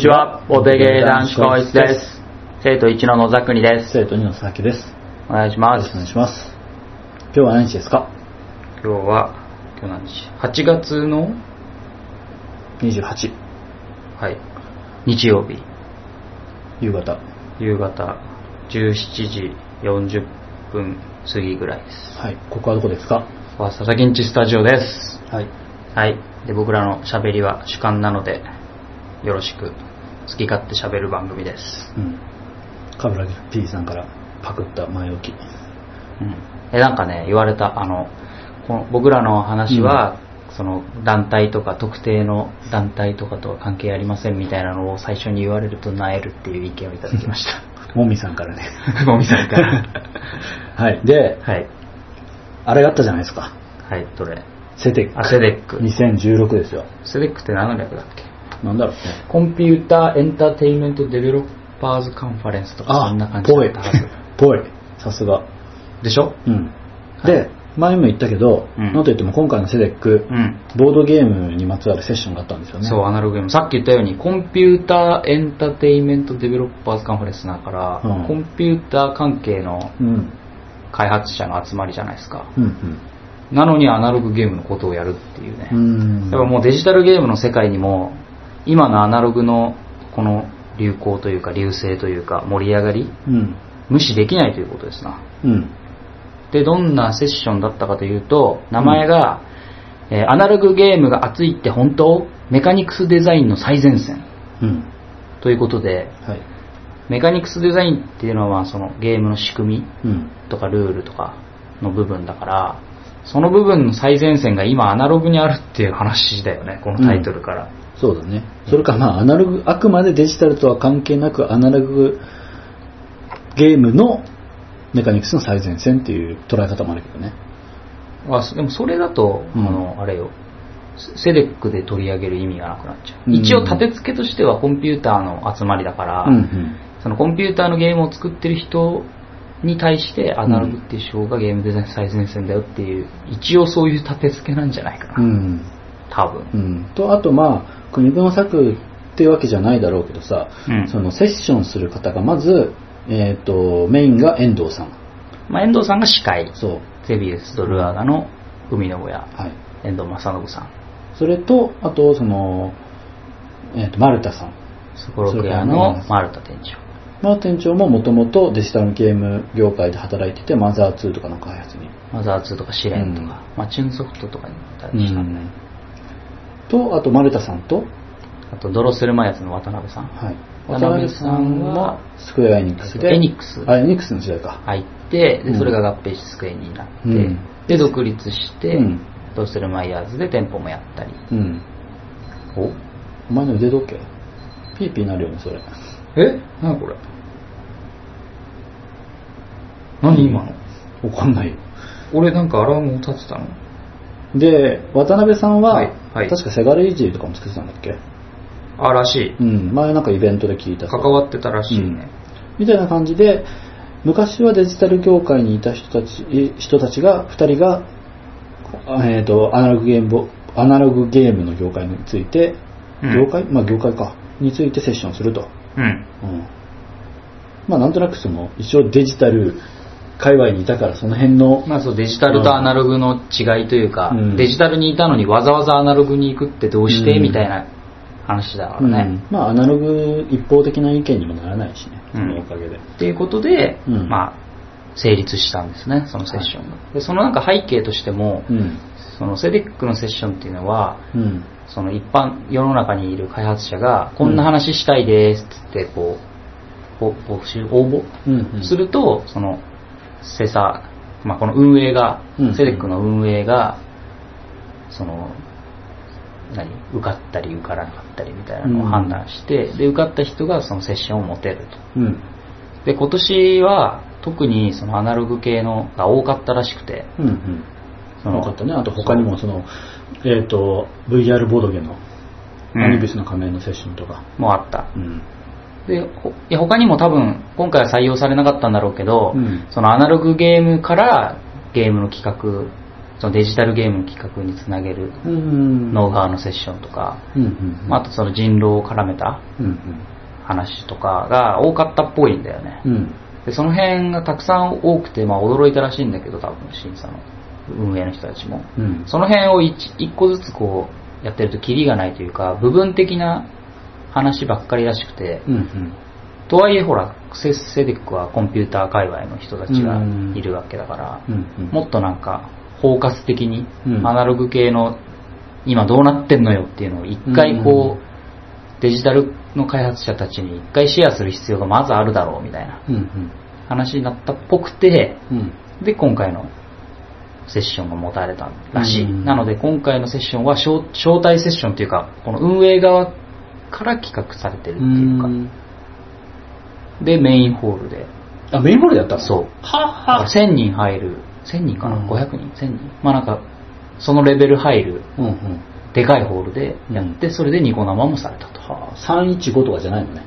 こんにちは、ボテゲー男子教室です。生徒1の野沢国です。生徒2の佐々木です。お願いしますよろしくお。願いします。今日は何日ですか？今日は、今日何日 ?8 月の、?28、はい、日曜日、夕方。夕方17時40分過ぎぐらいです。はい。ここはどこですか？ここは佐々木んちスタジオです。はい。はい。で、僕らの喋りは主観なので、よろしく、好き勝手喋る番組です。うん。カブラギ P さんからパクった前置き。うん。え、なんかね、言われた、あの、この僕らの話は、その団体とか特定の団体とかとは関係ありませんみたいなのを最初に言われるとなえるっていう意見をいただきました。もみさんからね。もみさんから。はい。で、はい。あれがあったじゃないですか。はい、どれ？ CEDEC。あ、 CEDEC。2016ですよ。 CEDECって何の略だっけ？なんだろうね。 Computer Entertainment Developers Conference とかそんな感じだぽいったはず。。ぽい。さすが。でしょ？うん。で、前も言ったけど、うんなんといっても今回の CEDEC、うん。ボードゲームにまつわるセッションがあったんですよね。そう、アナログゲーム。さっき言ったように、 Computer Entertainment Developers Conference だから、うんコンピューター関係のうん。開発者の集まりじゃないですか。うんなのにアナログゲームのことをやるっていうね。うん。うん。やっぱもうデジタルゲームの世界にも、今のアナログのこの流行というか流星というか盛り上がり、うん。無視できないということですな。うん。で、どんなセッションだったかというと、名前が、えーアナログゲームが熱いって本当メカニクスデザインの最前線うん。ということで、はい。メカニクスデザインっていうのはそのゲームの仕組みうん。とかルールとかの部分だから、その部分の最前線が今アナログにあるっていう話だよね、このタイトルから。そうだね。それかまあ、アナログ、あくまでデジタルとは関係なく、アナログゲームのメカニクスの最前線っていう捉え方もあるけどね。あでもそれだと、うんあの、あれよ、セ CEDEC で取り上げる意味がなくなっちゃう。うん一応立て付けとしてはコンピューターの集まりだから、うんうん。そのコンピューターのゲームを作ってる人に対してアナログっていう手法がゲームデザイン最前線だよっていう、一応そういう立て付けなんじゃないかな。うん。多分。うん。と、あとまあ、国分作っていうわけじゃないだろうけどさ、うんそのセッションする方がまず、えっ、と、メインが遠藤さん。まあ、遠藤さんが司会。そう。ゼビウスとルアーガの海の親、はい。遠藤正信さん。それと、あと、その、えっ、と、丸田さん。スコロク屋の丸田店長。まあ、店長ももともとデジタルゲーム業界で働いてて、マザー2とかの開発に。マザー2とか試練とか、まあ、チューンソフトとかにもいたうりしたんで、ん。と、あと、丸田さんと、あとドロッセルマイヤツの渡辺さん。はい。渡渡辺さんんはは、スクエアエニックスで。エニックスあ、エニックスの時代か。入って、で、うんそれが合併してスクエニになって、うんで、独立して、うんドロッセルマイヤーズで店舗もやったり。うん。お？お前の腕時計？ピーピーなるよね、それ。え？何これ？何今の？わかんないよ。俺なんかアラームを立てたの？で、渡辺さんは、はいはい確かセガレイジーとかも作ってたんだっけ？あ、らしい。うん。前なんかイベントで聞いたさ関わってたらしいね。みたいな感じで、昔はデジタル業界にいた人たち、人たちが、二人が、えっ、と、アナログゲームボ、アナログゲームの業界について、うん業界？まあ業界か。についてセッションすると。うん。うん。まあなんとなくその、一応デジタル界隈にいたから、その辺の、まあそう、デジタルとアナログの違いというか、うんデジタルにいたのにわざわざアナログに行くってどうして、うんみたいな話だからうんね。まあアナログ一方的な意見にもならないしね、うんそのおかげで。っていうことで、うんまあ、成立したんですね、そのセッションが。で、そのなんか背景としても、うん。そのセデックのセッションっていうのは、うん。その一般、世の中にいる開発者が、こんな話したいですってこう、ぼ募集、応募すると、その、セサ、まあ、この運営が、うんセデックの運営が、その、何受かったり受からなかったりみたいなのを判断して、で、受かった人がそのセッションを持てると。うん。で、今年は特にそのアナログ系のが多かったらしくて、うん。うん。そのよかったね。あと他にもその、えっ、と、VR ボードゲームの、うんアニビスの仮面のセッションとか。もあった。うん。で、ほいや他にも多分、今回は採用されなかったんだろうけど、うんそのアナログゲームからゲームの企画そのデジタルゲームの企画につなげるうん。ノウハウのセッションとか、うんうん。まあ、あとその人狼を絡めたうんうん。話とかが多かったっぽいんだよね。うん。でその辺がたくさん多くて、まあ、驚いたらしいんだけど、多分審査の運営の人たちも。うん。その辺を一一個ずつこうやってるとキリがないというか、部分的な話ばっかりらしくて、うんうん。とはいえほら、セセデックはコンピューター界隈の人たちがうんいるわけだから、うんうん。もっとなんか包括的にうんアナログ系の今どうなってんのよっていうのを一回こう、デジタルの開発者たちに一回シェアする必要がまずあるだろうみたいな。話になったっぽくて、うん。で、今回のセッションが持たれたらしい。うんなので、今回のセッションは招招待セッションというか、この運営側から企画されてるっていうか、で、メインホールで、あ、メインホールでやったの？そう。はだから1000人入る、1000人かな、うん ?500 人 ?1000 人まあなんか、そのレベル入る、うんうん。でかいホールでやって、それでニコ生もされたと。はあ、315とかじゃないのね。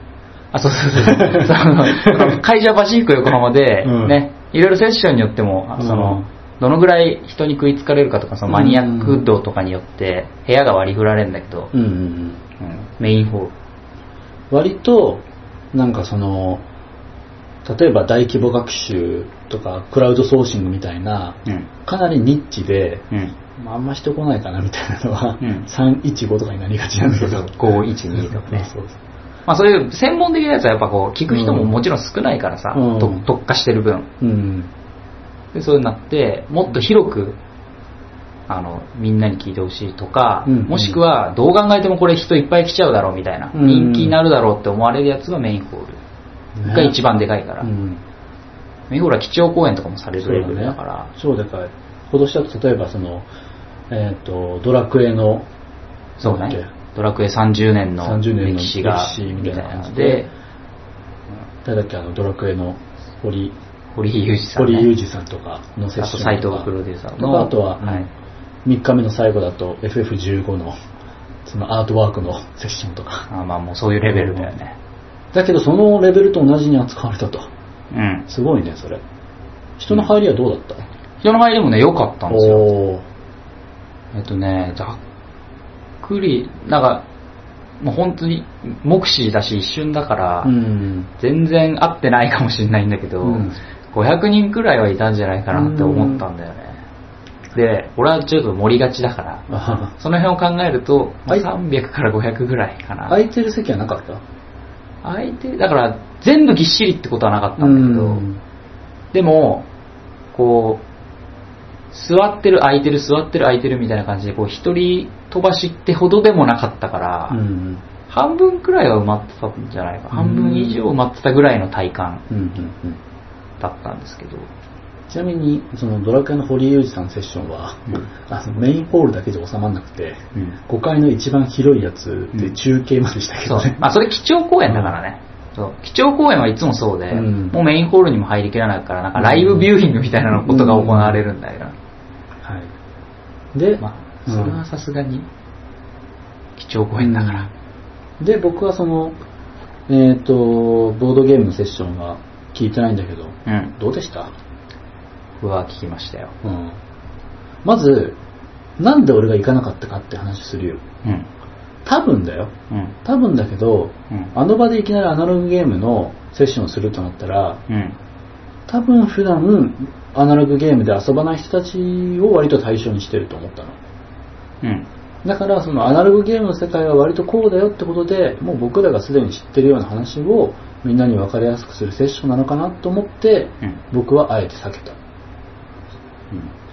あ、そうそうそう。そ の会場パシフィック横浜で、うんね、いろいろセッションによっても、あその、どのぐらい人に食いつかれるかとか、そのマニアック度とかによって部屋が割り振られるんだけど、うんうんうん。うんメインホール。割と、なんかその、例えば大規模学習とかクラウドソーシングみたいな、うん。かなりニッチで、うん。まああんま人来ないかなみたいなのは、うん315とかになりがちなんだけど。512とかね。そうそうまあそういう専門的なやつはやっぱこう、聞く人ももちろん少ないからさ、うんと特化してる分。うん。で、そうなって、もっと広く、あの、みんなに聞いてほしいとか、うんもしくは、どう考えてもこれ人いっぱい来ちゃうだろうみたいな、うん人気になるだろうって思われるやつはメインホールが一番でかいから、うん。メインホールは基調講演とかもされるレベルだから、。超でかい。今年だと例えばその、えっ、と、ドラクエの、そうね。ドラクエ30年の30年の歴史が、みたいな感じでで、誰だっけ、あの、ドラクエの堀、堀井裕二さん、ね。堀裕二さんとかのセッあとション斎藤プロデューサーとの。かあとは、はい。3日目の最後だと FF15 のそのアートワークのセッションとか。あまあもうそういうレベルだよね。だけどそのレベルと同じに扱われたと。うん。すごいね、それ。人の入りはどうだった、人の入りもね、良かったんですよ。えっとね、ざっくり、なんか、もう本当に目視だし一瞬だから、うん。全然合ってないかもしれないんだけど、うん500人くらいはいたんじゃないかなって思ったんだよね。で、俺はちょっと盛りがちだから、あその辺を考えると、まあはい300から500ぐらいかな。空いてる席はなかった？相手、だから全部ぎっしりってことはなかったんだけど、うんでも、こう、座ってる空いてる座ってる空いてるみたいな感じで、こう一人飛ばしってほどでもなかったから、うん。半分くらいは埋まってたんじゃないか。半分以上埋まってたぐらいの体感うんうんうん。だったんですけど。ちなみに、そのドラクエの堀井裕二さんのセッションは、うんあのメインホールだけじゃ収まらなくて、うん5階の一番広いやつでうん中継までしたけどね。。そうねまあそれ基調講演だからね。そう基調講演はいつもそうで、うんもうメインホールにも入りきらないから、なんかライブビューイングみたいなことが行われるんだよな。はい。で、まあ、それはさすがに、基調講演だから。うんで、僕はその、えっ、と、ボードゲームのセッションは聞いてないんだけど、うん。どうでした？僕は聞きましたよ。うん。まず、なんで俺が行かなかったかって話するよ。うん。多分だよ。うん。多分だけど、うん。あの場でいきなりアナログゲームのセッションをするとなったら、うん。多分普段アナログゲームで遊ばない人たちを割と対象にしてると思ったの。うん。だからそのアナログゲームの世界は割とこうだよってことで、もう僕らがすでに知ってるような話をみんなに分かりやすくするセッションなのかなと思って、うん。僕はあえて避けた。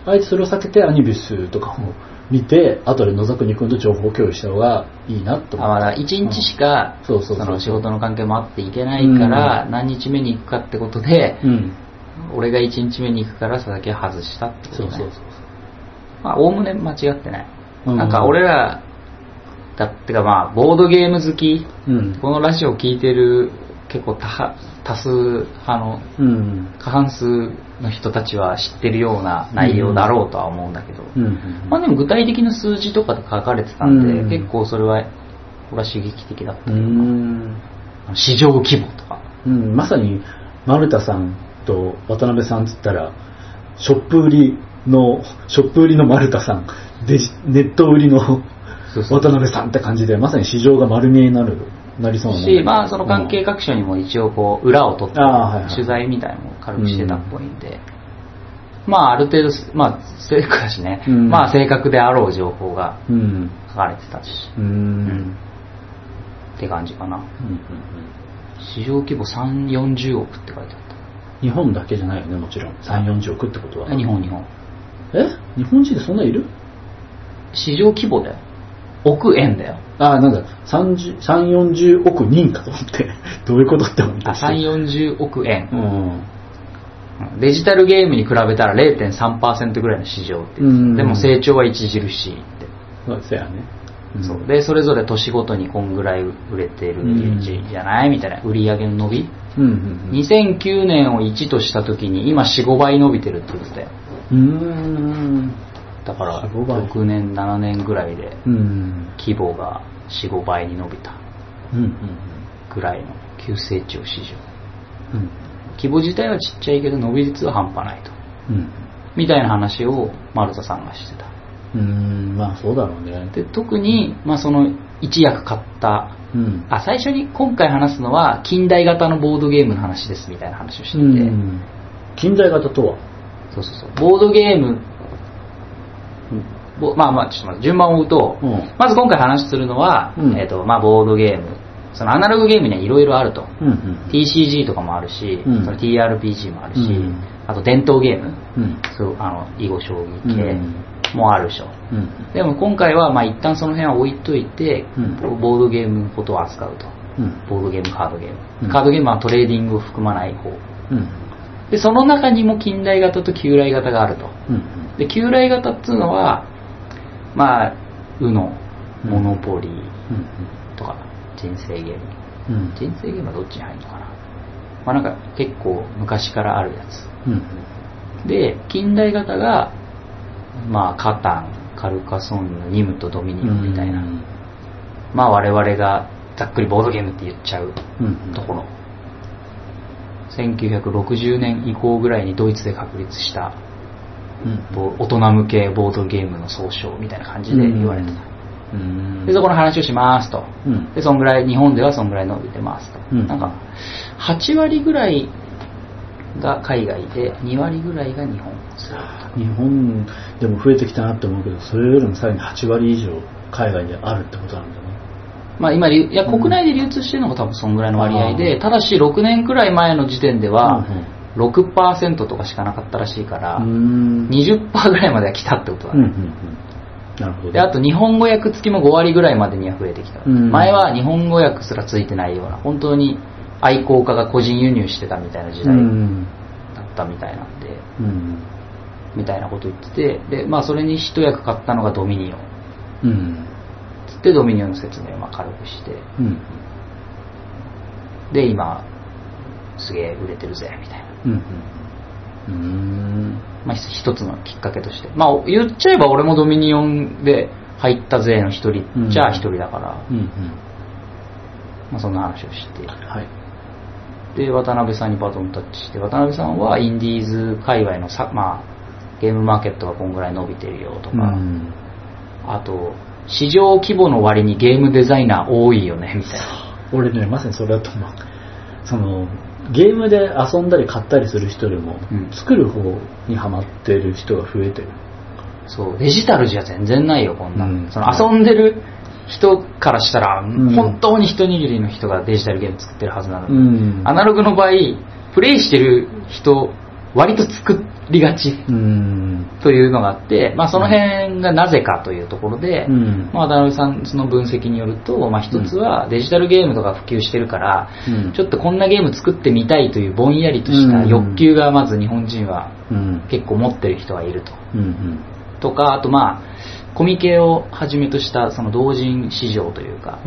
あえてそれを避けてアニビスとかも見て、後で野沢国君と情報共有した方がいいなと思っだ1日しか、そうそうそうの仕事の関係もあっていけないから、何日目に行くかってことでた。、うん。俺が1日目に行くから佐々木は外したってことね。そうそうそう。まあ、おおむね間違ってない。うんなんか俺ら、だってかまあ、ボードゲーム好き、うん。このラジオ聞いてる結構多派多数派のうん。過半数の人たちは知ってるような内容だろうとは思うんだけど、うん。まあでも具体的な数字とかで書かれてたんで、うん結構それは、これは刺激的だったうというか、ん。市場規模とか。うん、まさに丸田さんと渡辺さんっつったらショップ売りのショップ売りの丸田さん、デジネット売りの渡辺さんって感じで、まさに市場が丸見えになる、なりそうなし、まあその関係各所にも一応こう裏を取って取材みたいなのも軽くしてたっぽいんで、まあある程度す、まあ正確だしね、うんまあ正確であろう情報がうん。書かれてたし、うん。うん。って感じかな。うん市場規模3、40億って書いてあっ日本だけじゃないよね、もちろん。3、40億ってことは。た。日本、日本。え？日本人でそんないる？市場規模だよ。億円だよ。ああ、なんだ、30 3、40億人かと思って。どういうことって思って。あ、3、40億円う。ん。うんデジタルゲームに比べたら0.3%ぐらいの市場ってでも成長は著しいって。そうですよね。んそうでそれぞれ年ごとにこんぐらい売れてるうんじゃないみたいな売り上げの伸び、うんうん2009年を1とした時に今45倍伸びてるって言ってたようん。だから45倍6年7年ぐらいでうん。規模が45倍に伸びたぐらいの急成長市場うん。規模自体はちっちゃいけど伸び率は半端ないとうん。みたいな話を丸田さんがしてたうん。まあそうだろうね。で特に、まあ、その一役買ったうん。あ最初に今回話すのは近代型のボードゲームの話ですみたいな話をしてうて、ん。近代型とは？そうそうそうボードゲームぼまあまあちょっと待って順番を追うと、うん。まず今回話するのは、うん。えっとまあ、ボードゲーム。そのアナログゲームにはいろいろあると、うんうん TCG とかもあるし、うん。その TRPG もあるし、うん。あと伝統ゲーム。うん。そうあの囲碁将棋うん。系もあるでしょ、うん。でも今回はまあ一旦その辺は置いといて、うん。ボードゲームのことを扱うと。うん。ボードゲームカードゲーム、うん。カードゲームはトレーディングを含まない方。うんでその中にも近代型と旧来型があると。うんで旧来型っていうのはまあ UNO うん。モノポリーうんとか人生ゲーム。うん。人生ゲームはどっちに入るのかな。まあなんか結構昔からあるやつ。うんで近代型がまあカタンカルカソンヌニムトドミニオンみたいな、うんまあ我々がざっくりボードゲームって言っちゃううん。ところ、1960年以降ぐらいにドイツで確立したうん。ボ大人向けボードゲームの総称みたいな感じで言われてた、うん。でそこの話をしますと。うん。でそんぐらい日本ではそんぐらい伸びてますと、うん。なんか8割ぐらいが海外で2割ぐらいが日本日本でも増えてきたなって思うけどそれよりもさらに8割以上海外であるってことなんだ。ねまあ今流いやうん。国内で流通してるのが多分そんぐらいの割合で、ただし6年くらい前の時点ではうん6%とかしかなかったらしいから、うん。20%ぐらいまでは来たってことだね、うんうんうん。なるほど。であと日本語訳付きも5割ぐらいまでには増えてきた、うん。前は日本語訳すらついてないような本当に愛好家が個人輸入してたみたいな時う代ん。だったみたいなんで、うん。みたいなこと言っててで、まあ、それに一役買ったのがドミニオン。うんつってドミニオンの説明をまあ軽くして。うん。で今すげえ売れてるぜみたいな、うんうん。まあ、ひ一つのきっかけとして。まあ言っちゃえば俺もドミニオンで入ったぜの一人じゃあ一人だから、うんうん。まあ、そんな話をして。はい。で渡辺さんにバトンタッチして。渡辺さんはインディーズ界隈のさ、まあ、ゲームマーケットがこんぐらい伸びてるよとか、うん。あと市場規模の割にゲームデザイナー多いよねみたいな。俺ねまさにそれだと思う。そのゲームで遊んだり買ったりする人よりも、うん。作る方にハマってる人が増えてる。そう。デジタルじゃ全然ないよこんな、うん。その遊んでる人からしたら、ん。本当に一握りの人がデジタルゲーム作ってるはずなのに、ん。アナログの場合プレイしてる人割と作りがちうん。というのがあって、まあ、その辺がなぜかというところで、うん。まあ、渡辺さんの分析によると、まあ、一つはデジタルゲームとか普及してるから、うん。ちょっとこんなゲーム作ってみたいというぼんやりとした欲求がまず日本人はうん。結構持ってる人がいると。うんとかあとまあコミケをはじめとしたその同人市場というか、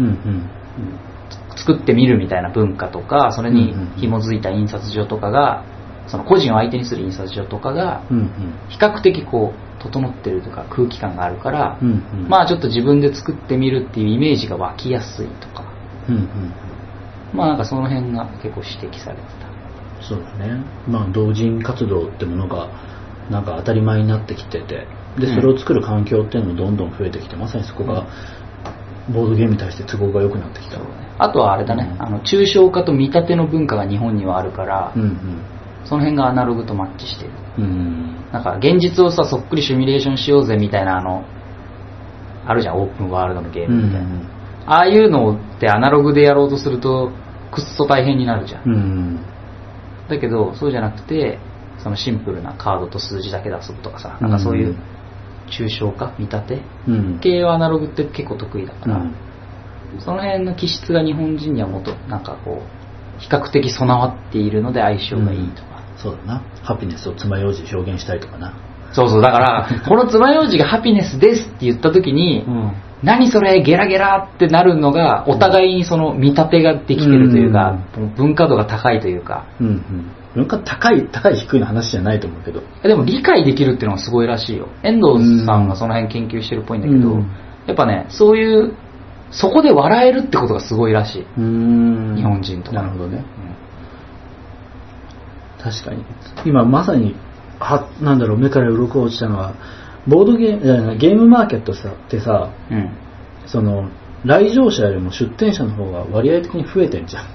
作ってみるみたいな文化とかそれに紐づいた印刷所とかがその個人を相手にする印刷所とかがうん比較的こう整ってるとか空気感があるから、うんうん。まあちょっと自分で作ってみるっていうイメージが湧きやすいとか。うんうんまあなんかその辺が結構指摘されてた。そうだね。まあ同人活動ってものがなんか当たり前になってきてて。でそれを作る環境っていうのもどんどん増えてきてまさにそこがボードゲームに対して都合が良くなってきた。あとはあれだね、あの抽象化と見立ての文化が日本にはあるから、うんその辺がアナログとマッチしてる。うん。うんなんか現実をさそっくりシミュレーションしようぜみたいなあのあるじゃんオープンワールドのゲーうんムみたいな、ああいうのってアナログでやろうとするとくっそ大変になるじゃん、うん。だけどそうじゃなくてそのシンプルなカードと数字だけで遊ぶとかさなんかそういう抽象化見立てうん。系はアナログって結構得意だから、うん。その辺の気質が日本人にはもっとなんかこう比較的備わっているので相性がいいとか、そうだな。ハピネスを爪楊枝で表現したいとかな。そうそう。だから この爪楊枝がハピネスですって言った時に、ん。何それゲラゲラってなるのがお互いにその見立てができてるというか、文化度が高いというか。うんうん。文化高い高い低いの話じゃないと思うけど。でも理解できるっていうのがすごいらしいよ。遠藤さんがその辺研究してるっぽいんだけど、うん。やっぱねそういうそこで笑えるってことがすごいらしい、うん。日本人とか。なるほどね確かに。今まさにはなんだろう目から鱗が落ちたのはボードゲームゲームマーケットさってさうん、うんその来場者よりも出店者の方が割合的に増えてんじゃん。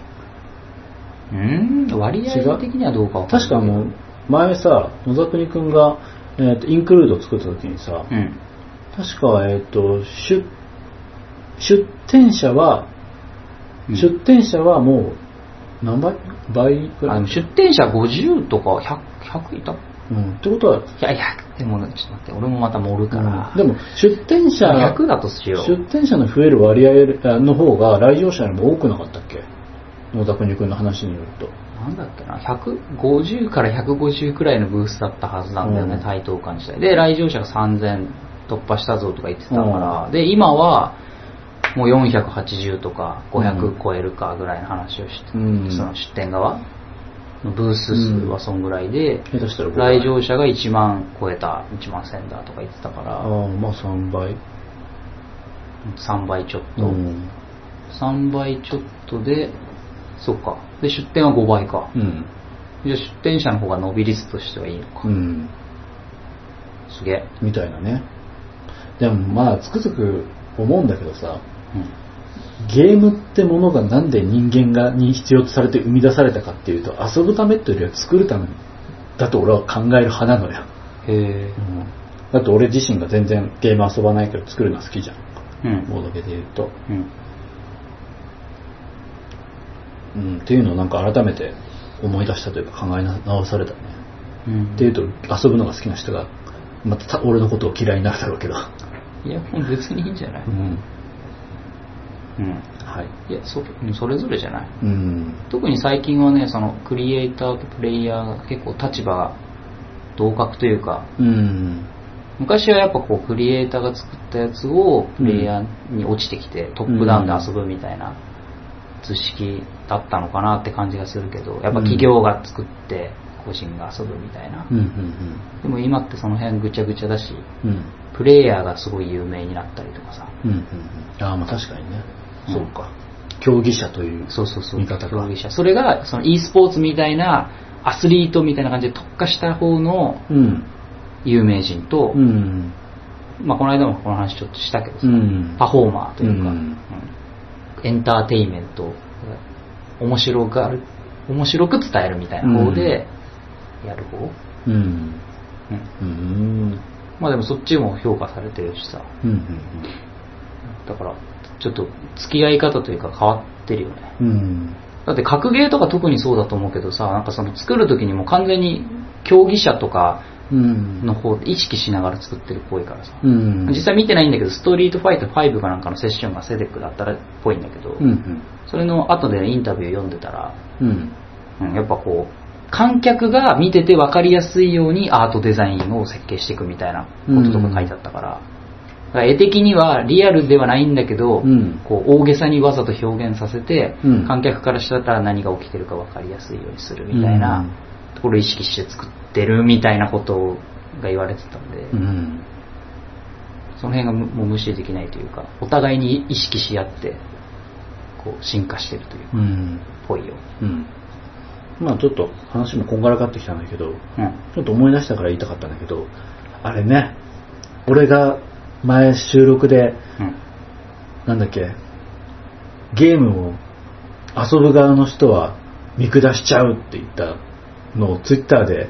うん？割合的にはどうか確かもう前さ野沢国君が、えーとインクルードを作った時にさ、うん。確か、えっ、と出出店者は、うん。出店者はもう何倍倍ぐらい。出店者50とか 100, 100いた？いうん、ってことは、やいやでもねちょっと待って。俺もまた盛るから、でも出店者。100だとしよ出う店者の増える割合の方が来場者よりも多くなかったっけ？野田国君の話によると。なんだっけな？150から150くらいのブースだったはずなんだよね、うん。対等館自体で来場者が3000突破したぞとか言ってたから、で今はもう480とか500超えるかぐらいの話をして、うん。その出店側のブース数はそんぐらいで、下手したら5倍。来場者が1万超えた1万1000だとか言ってたかあらあまあ3倍。3倍ちょっと、うん。3倍ちょっとでそっか。で出店は5倍か、うん。じゃあ出店者の方が伸び率としてはいいのか、うん。すげえ、みたいなね。でもまあつくづく思うんだけどさ。うんゲームってものがなんで人間がに必要とされて生み出されたかっていうと遊ぶためというよりは作るためだと俺は考える派なのよ、へえだって俺自身が全然ゲーム遊ばないけど作るのは好きじゃん。うん。ボードゲーで言うと、うん。うん、っていうのをなんか改めて思い出したというか考え直されたね。うん。っていうと遊ぶのが好きな人がまたた俺のことを嫌いになるだろうけど。いやもう別にいいんじゃない、うんうん、はい。いやそうんそれぞれじゃない。うん。特に最近はねそのクリエイターとプレイヤーが結構立場が同格というかうん。昔はやっぱこうクリエイターが作ったやつをプレイヤーに落ちてきて、トップダウンで遊ぶみたいな図式だったのかなって感じがするけどやっぱ企業が作って個人が遊ぶみたいな、うん。うんでも今ってその辺ぐちゃぐちゃだしプレイヤーがすごい有名になったりとかさ。うん。うん。うん。ああまあ確かにね、うんそうか。競技者というそうそうそう。見方か。競技者。それがその e スポーツみたいなアスリートみたいな感じで特化した方のうん。有名人と、うん。まあ、この間もこの話ちょっとしたけどさ、うん。パフォーマーというか、うん。うん。エンターテインメント面白がる面白く伝えるみたいな方でやる方、うん。うん。うん。まあでもそっちも評価されてるしさ。うん。だからちょっと付き合い方というか変わってるよね。うん。うんだって格ゲーとか特にそうだと思うけどさなんかその作る時にも完全に競技者とかうん。の方で意識しながら作ってるっぽいからさ、うん。実際見てないんだけどストリートファイト5かなんかのセッションがセデックだったらっぽいんだけど、うん。それの後でインタビュー読んでたら、うん。うん、やっぱこう観客が見てて分かりやすいようにアートデザインを設計していくみたいなこととか書いてあったから,、だから絵的にはリアルではないんだけど、うん。こう大げさにわざと表現させて、うん。観客からしたら何が起きてるか分かりやすいようにするみたいなところを意識して作ってるみたいなことが言われてたんで、うん。その辺がむもう無視できないというかお互いに意識し合ってこう進化してるというか、うん。ぽいよ。うん。まあちょっと話もこんがらがってきたんだけど、うん。ちょっと思い出したから言いたかったんだけど、あれね、俺が前収録で、うん。なんだっけ、ゲームを遊ぶ側の人は見下しちゃうって言ったのをツイッターで、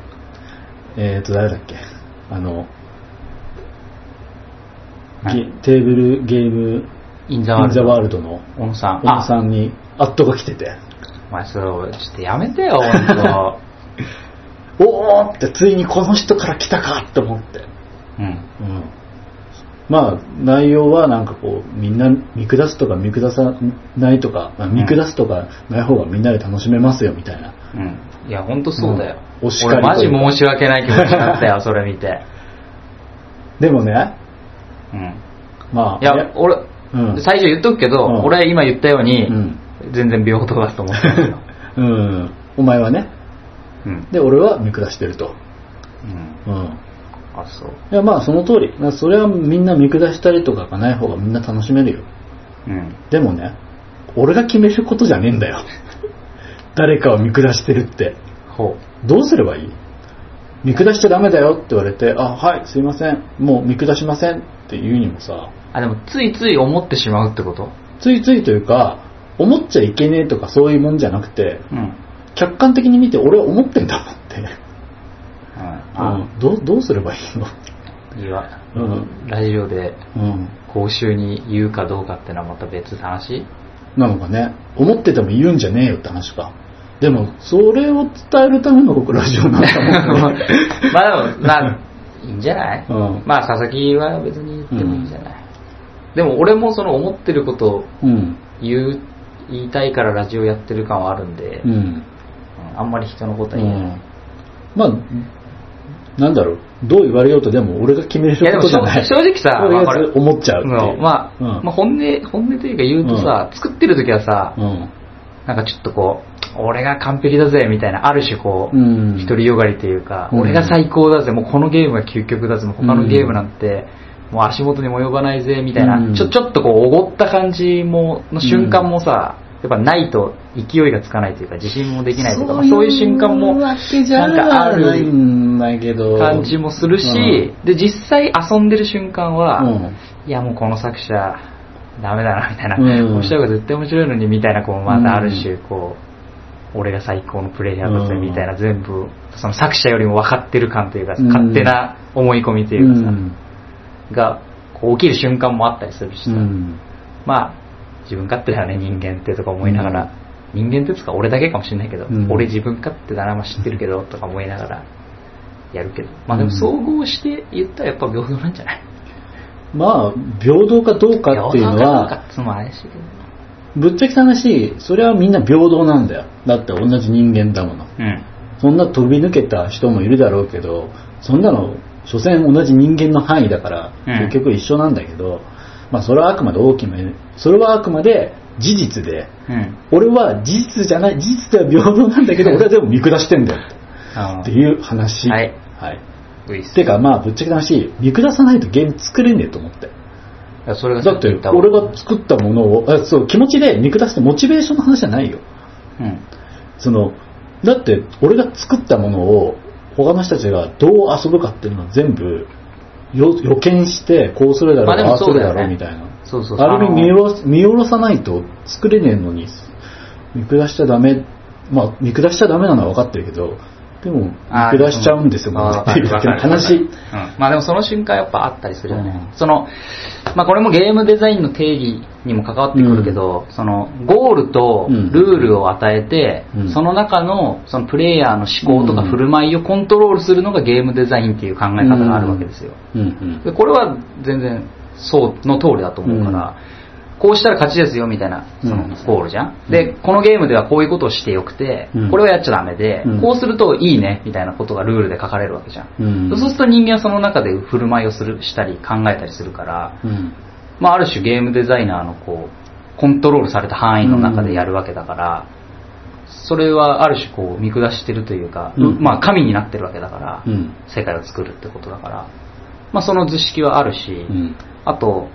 えーと、誰だっけ、あの、ゲはいテーブルゲームインザワールド。インザワールドの小野さん。小野さんにアットが来てて、お前それ、ちょっとやめてよ、ほ おーってついにこの人から来たかって思って。うん。うんまあ内容はなんかこうみんな見下すとか見下さないとか、まあ見下すとかない方がみんなで楽しめますよみたいな。うん。いや、ほんとそうだよ。うんお叱り俺マジ申し訳ない気持ちになったよ、それ見て。でもね、うん。まあ。いや、俺、うん最初言っとくけど、うん俺今言ったように、うん全然平等だと思ってるよ。うん。お前はね。うん。で、俺は見下してると。うん。うん。あ、そう。いや、まあその通り。まあそれはみんな見下したりとかがない方がみんな楽しめるよ。うん。でもね、俺が決めることじゃねえんだよ。誰かを見下してるって。ほどうすればいい？見下しちゃダメだよって言われて、あ、はい、すいません。もう見下しませんって言うにもさ、う。あ、でもついつい思ってしまうってこと？ついついというか、思っちゃいけねえとかそういうもんじゃなくて、うん。客観的に見て俺は思ってんだもんって。あ、うん、どうどうすればいいの？いいわ。うんラジオでうん。公衆に言うかどうかってのはまた別の話なのかね。思ってても言うんじゃねえよって話か。でも、それを伝えるための僕ラジオなんだもんね。まあでも、まあ、いいんじゃない、うんまあ佐々木は別に言ってもいいんじゃない、でも俺もその思ってることをうん。言う、言いたいからラジオやってる感はあるんで、うん。うんあんまり人のことうは言えない。ん。まあ、なんだろう。どう言われようとでも俺が決めることじゃない。正直さとりあ思っちゃうまあ、うんまあ本音、本音というか言うとさ、作ってる時はさ、うん。なんかちょっとこう、俺が完璧だぜみたいな、ある種こう、うん独りよがりというか、うん俺が最高だぜ、もうこのゲームが究極だぜ、もう他のゲームなんて、もう足元にも及ばないぜ、みたいな、うんちょ、ちょっとこう、おごった感じも、の瞬間もさ、やっぱないと勢いがつかないというか、自信もできないというか、まあそういう瞬間も、なんかあるんだけど。感じもするし、で、実際遊んでる瞬間は、うん。いやもうこの作者、ダメだな、みたいな、うん。こうした方が絶対面白いのに、みたいな、こう、またある種、こう、俺が最高のプレイヤーだぜ、うんみたいな、全部、その作者よりも分かってる感というか、うん。勝手な思い込みというかさ、が、こう起きる瞬間もあったりするしさ、うん。まあ、自分勝手だよね、人間ってとか思いながら、人間ってつか俺だけかもしれないけど、うん。俺自分勝手だな、まあ、知ってるけど、とか思いながら、やるけど、まあでも総合して言ったらやっぱ平等なんじゃない？まあ、平等かどうかっていうのは、ぶっちゃけた話、それはみんな平等なんだよ。だって同じ人間だもの。うん。そんな飛び抜けた人もいるだろうけど、そんなの、所詮同じ人間の範囲だから、うん。結局一緒なんだけど、まあそれはあくまで大きな、それはあくまで事実で、うん。俺は事実じゃない、事実では平等なんだけど、俺はでも見下してんだよあっていう話。はい。はい。ウイス。てかまあぶっちゃけた話、見下さないとゲーム作れねえと思って。それがだって俺が作ったものを、あそう、気持ちで見下してモチベーションの話じゃないよ。うん。その、だって俺が作ったものを他の人たちがどう遊ぶかっていうのは全部よ予見してこうするだろう、まあああするだろそうみたいな。そうそうある意味見下ろ見下ろさないと作れねえのに見下しちゃダメ、まあ見下しちゃダメなのは分かってるけど、でも下しちゃうんですよ、って い。うん。まあでもその瞬間やっぱあったりするよね。うん。その、まあこれもゲームデザインの定義にも関わってくるけど、そのゴールとうん。ルールを与えて、うん。その中のそのプレイヤーの思考とか振る舞いをコントロールするのがゲームデザインっていう考え方があるわけですよ。でこれは全然そうの通りだと思うから、こうしたら勝ちですよみたいなそのうん。ゴールじゃん、でこのゲームではこういうことをしてよくて、うん。これはやっちゃダメで、うん。こうするといいねみたいなことがルールで書かれるわけじゃん、うん。そうすると人間はその中で振る舞いをするしたり考えたりするから、うん。まあ、ある種ゲームデザイナーのこうコントロールされた範囲の中でやるわけだから、それはある種こう見下してるというか、うん。まあ神になってるわけだから、うん。世界を作るってことだから、まあ、その図式はあるし、うん。あと、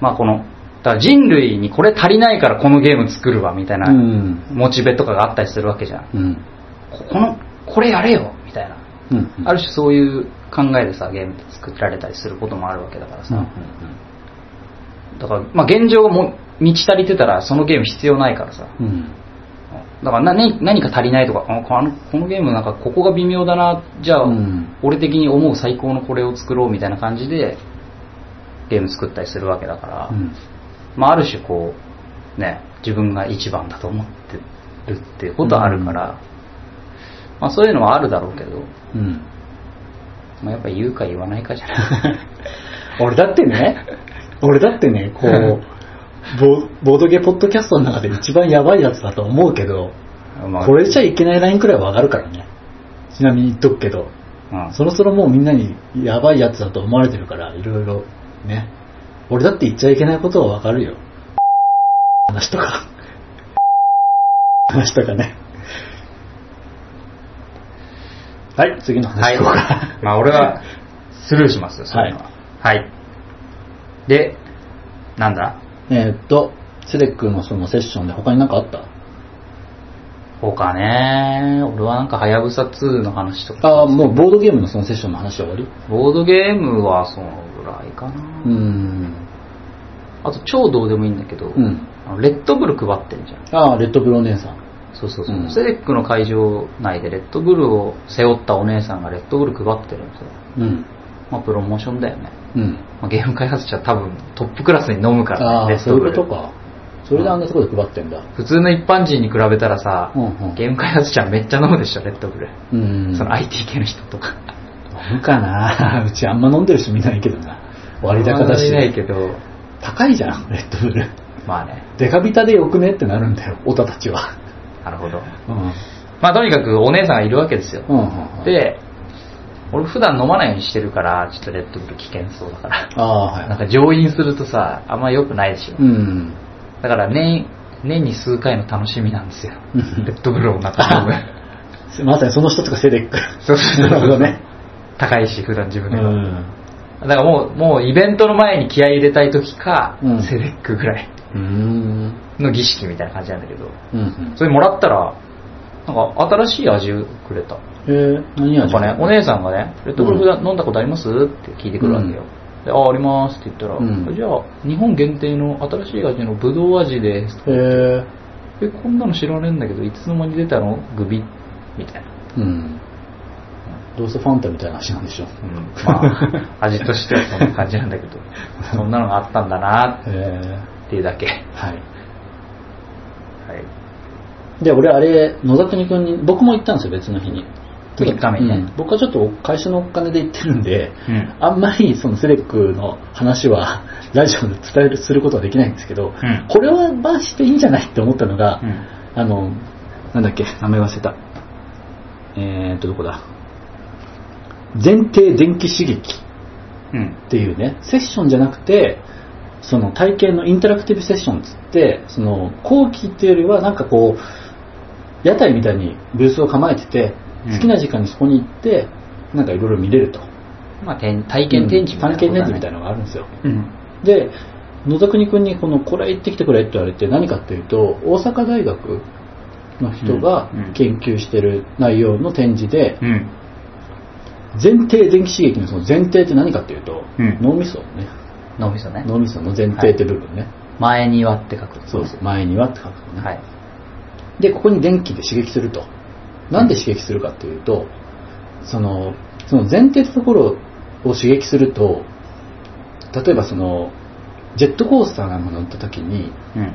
まあ、このから人類にこれ足りないからこのゲーム作るわみたいなうん。モチベとかがあったりするわけじゃん。うん。ここの、これやれよみたいな。うん。ある種そういう考えでさ、ゲームって作られたりすることもあるわけだからさ。うん。だから、まあ現状も満ち足りてたらそのゲーム必要ないからさ。うん。だから何何か足りないとか、あこのこのゲームなんかここが微妙だな、じゃあ、うん俺的に思う最高のこれを作ろうみたいな感じでゲーム作ったりするわけだから、うん。まあある種こう、ね、自分が一番だと思ってるっていうことはあるから、まあそういうのはあるだろうけど、うん。まあ、やっぱ言うか言わないかじゃない。俺だってね、俺だってね、こう、ボボードゲーポッドキャストの中で一番やばいやつだと思うけど、まあこれじゃいけないラインくらいは上がるからね。ちなみに言っとくけど、うんそろそろもうみんなにやばいやつだと思われてるから、いろいろね。俺だって言っちゃいけないことはわかるよ。話とか。話とかね。はい、次のはい話行こうか。。まあ俺はスルーしますよ、そういうのは。はい。で、なんだ？えーっと、セレックのそのセッションで他に何かあった？他ね、俺はなんかはやぶさ2の話とか。ああ、もうボードゲームのそのセッションの話は終わり？ボードゲームはそのぐらいかな。うーん。あと超どうでもいいんだけど、うん。あのレッドブル配ってんじゃん。ああ、レッドブルお姉さん。そうそうそう。うんセレックの会場内でレッドブルを背負ったお姉さんがレッドブル配ってるんですよ。うん。まあプロモーションだよね。うん。まあ、ゲーム開発者は多分トップクラスに飲むからね、レああ、そういうッドブル。ことか。それであんなところで配ってんだ。普通の一般人に比べたらさ、うんうんゲーム開発者めっちゃ飲むでしょ、レッドブル。うん。その IT 系の人とか。飲むかなうちあんま飲んでる人見ないけどな。割高だし。いないけど、高いじゃん、レッドブル。まあね、デカビタでよくねってなるんだよ、オタたちは。なるほど。うん。まあとにかくお姉さんがいるわけですよ。うんうんうん、で、俺普段飲まないようにしてるから、ちょっとレッドブル危険そうだから。ああ、はい。なんか上飲するとさ、あんま良くないでしょ。うん。だから年、年に数回の楽しみなんですよ。うんレッドブルをまた飲む。まさにその一つがセレック。そうそう なるほどね。高いし、普段自分うでは。ん。だからもう、もうイベントの前に気合い入れたい時か、うんセレックぐらいうん。の儀式みたいな感じなんだけど、うん。それもらったら、なんか新しい味をくれた。えー、何味？なんかね、お姉さんがね、レッドブル普段飲んだことあります？って聞いてくるわけよ。であ、ありますって言ったら、うんじゃあ、日本限定の新しい味のブドウ味です。ええ、こんなの知らねえんだけど、いつの間に出たの？グビみたいな。ー、うん。どうせファンタみたいな話なんでしょ。うん、まあ、味としてはそんな感じなんだけど、そんなのがあったんだなえっていうだけ。ー、はい。はい。で、俺あれ、野田国君に、僕も行ったんですよ、別の日に。三日目にねうん僕はちょっと会社のお金で行ってるんで、うんあんまりそのセレックの話は ラジオで伝えるすることはできないんですけど、んこれはまあしていいんじゃないって思ったのが、うんあの、なんだっけ、名前忘れた。えーっと、どこだ。前提電気刺激うん。っていうね、セッションじゃなくて、その体験のインタラクティブセッションっつって、その後期っていうよりはなんかこう、屋台みたいにブースを構えてて、うん好きな時間にそこに行って、なんかいろいろ見れると。まあ、展体験展示みたいな体験展示みたいいなのがあるんですよ。うん。で、野田国君にこの、これ行ってきてくれって言われて何かっていうと、大阪大学の人がうんうん研究してる内容の展示で、うん。前提電気刺激のその前提って何かっていうと、うん脳みそね。脳みそね。脳みその前提って部分ね。前にはって書く。そうそう、前にはって書くのね。はい。で、ここに電気で刺激すると。なんで刺激するかっていうと、その、その前提ってところを刺激すると、例えばその、ジェットコースターなんか乗った時に、うん。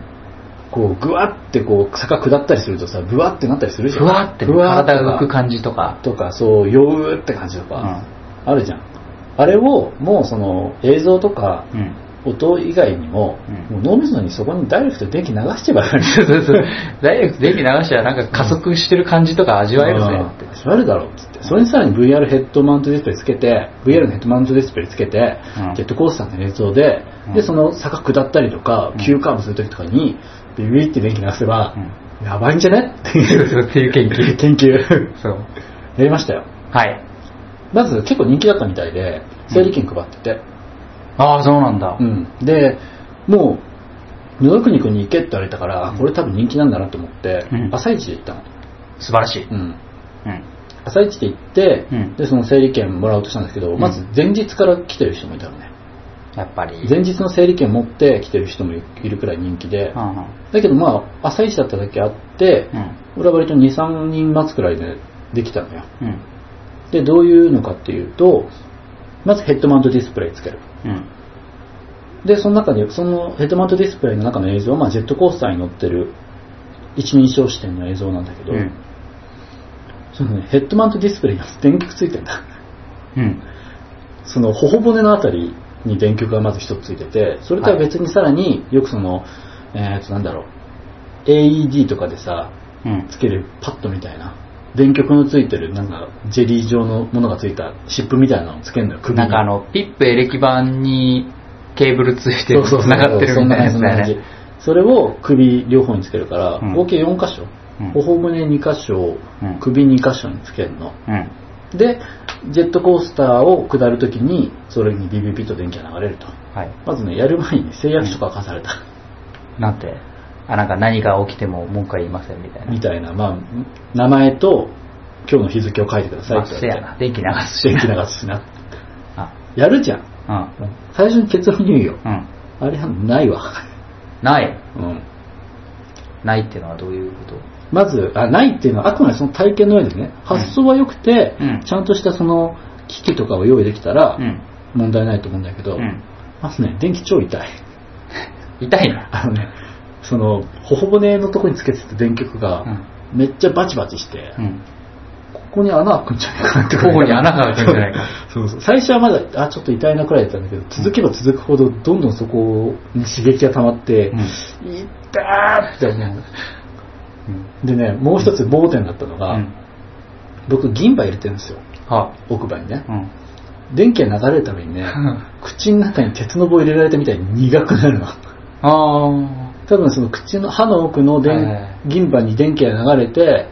こう、ぐわってこう、坂下ったりするとさ、ぶわってなったりするじゃん。ふわってねふわ体が浮くじ感じとか。とか、そう、ようって感じとか、あるじゃん。あれを、もうその、映像とか、うん。音以外にも、うんもう脳みそにそこにダイレクトで電気流しちゃえばいい。ダイレクト電気流したらなんか加速してる感じとか味わえるぜって。味わえるだろうっつって。それにさらに VR ヘッドマウントディスプレイつけて、VR のヘッドマウントディスプレイつけて、うんジェットコースターの映像で、うんで、その坂下ったりとかう、ん急カーブするときとかに、ビビって電気流せば、うやばいんじゃね？っていそうそうっていう研究 研究そう。やりましたよ。はい。まず結構人気だったみたいで、整理券配ってて、ああ、そうなんだ。うん。で、もう、野国君に行けって言われたから、あこれ多分人気なんだなと思って、うん朝一で行ったの。素晴らしい。うん。うん。朝一で行って、うんで、その整理券もらおうとしたんですけど、んまず前日から来てる人もいたのね。やっぱり。前日の整理券持って来てる人もいるくらい人気で、うんうんだけどまあ、朝一だっただけあって、うん。俺は割と2、3人待つくらいでできたのよ。うん。で、どういうのかっていうと、まずヘッドマウントディスプレイつける。うん。で、その中で、そのヘッドマウントディスプレイの中の映像は、まあ、ジェットコースターに乗ってる一人称視点の映像なんだけど、うん。そのね、ヘッドマウントディスプレイに電極ついてんだ。うん。その頬骨のあたりに電極がまず一つついてて、それとは別にさらによくその、えーとなんだろう、AED とかでさ、うん。つけるパッドみたいな、電極のついてるなんかジェリー状のものがついたシップみたいなのをつけるのよ、首に。なんかあの、ピップエレキ板にケーブルついてそうそうそう繋がってるみたいなやつそんな感じだよね。それを首両方につけるから、うん合計4箇所、うん頬骨2箇所、うん首2箇所につけるの。うん。で、ジェットコースターを下るときに、それにビビビと電気が流れると。はい。まずね、やる前に誓約書が課された。なんて、あ、なんか何が起きても文句は言いませんみたいな。みたいな、まあ、名前と今日の日付を書いてくださいまあ、って言われて。せやな。電気流すし。電気流すしな。あ、やるじゃん。うん。最初に結論言うよ。うん。あれはないわ。ない。うん。ないっていうのはどういうこと？まず、あ、ないっていうのはあくまでその体験の上でね、発想は良くて、うんちゃんとしたその機器とかを用意できたらうん。問題ないと思うんだけど、うん。まずね、電気超痛い。痛いな。あのね、その、頬骨のとこにつけてた電極が、めっちゃバチバチして、うん。ここに穴開くんじゃないかなって頬に穴が開くんじゃないか そうそう最初はまだ、あ、ちょっと痛いなくらいだったんだけど、続けば続くほど、どんどんそこに刺激が溜まって、うん痛ーって思う。うん。でね、もう一つ盲点だったのが、うん。僕銀歯入れてるんですよ。は奥歯にね。うん。電気が流れるためにね、口の中に鉄の棒入れられたみたいに苦くなるの。ああ。多分その口の歯の奥の銀歯に電気が流れて、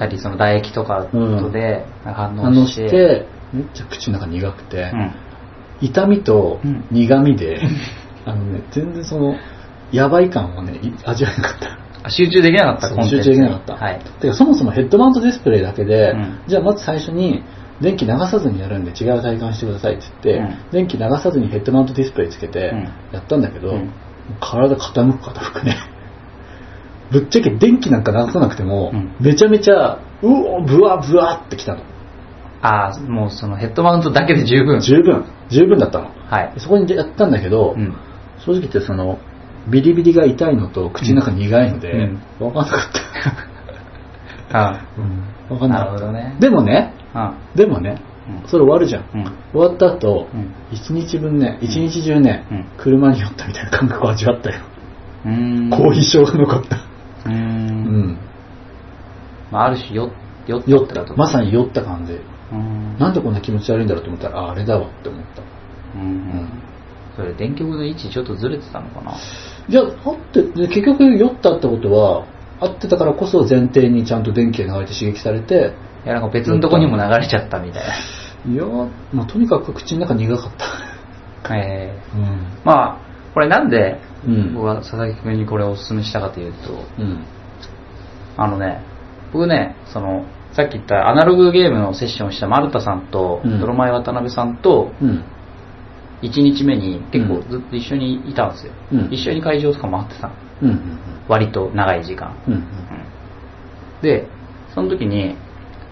たり、その唾液とかとで反反応応し、してて、めっちゃ口の中苦くて、うん。痛みとうん苦みで、あのね、全然その、やばい感をね、い味わえなかった。あ集中できなかった、コンテンツ集中できなかった。はい。てかそもそもヘッドマウントディスプレイだけで、うんじゃあまず最初に電気流さずにやるんで違う体感してくださいって言って、うん電気流さずにヘッドマウントディスプレイつけてうんやったんだけど、うん体傾く傾くね。ぶっちゃけ電気なんか流さなくても、うんめちゃめちゃ、うおブワブワってきたの。ああ、もうそのヘッドマウントだけで十分。十分、十分だったの。はい。そこにやったんだけど、うん。正直言ってその、ビリビリが痛いのと口の中苦いので、うん分かんなかった。あ分かんなかった。なるほどねでもね、あ。でもね、うんそれ終わるじゃん。うん。終わった後、うん一日分ね、一日中ね、うん車に酔ったみたいな感覚を味わったよ。後遺症が残った。うんん。まあ、ある種、よ、酔った酔ったってこと。まさに酔った感じ。うん。なんでこんな気持ち悪いんだろうと思ったら、あ、あれだわって思った。う。うんん。それ、電極の位置ちょっとずれてたのかな？いや、あって、で結局酔ったってことは、合ってたからこそ前提にちゃんと電気が流れて刺激されて、いや、なんか別のとこにも流れちゃったみたいいやー、まあ、とにかく口の中苦かった。な。ええうん。まあ、これなんで、うん僕は佐々木君にこれをお勧めしたかというと、うん。あのね、僕ね、その、さっき言ったアナログゲームのセッションをした丸田さんと、うん泥前渡辺さんと、うん。1日目に結構うんずっと一緒にいたんですよ。うん一緒に会場とか回ってたのうん。うん。割と長い時間。うん。うんで、その時に、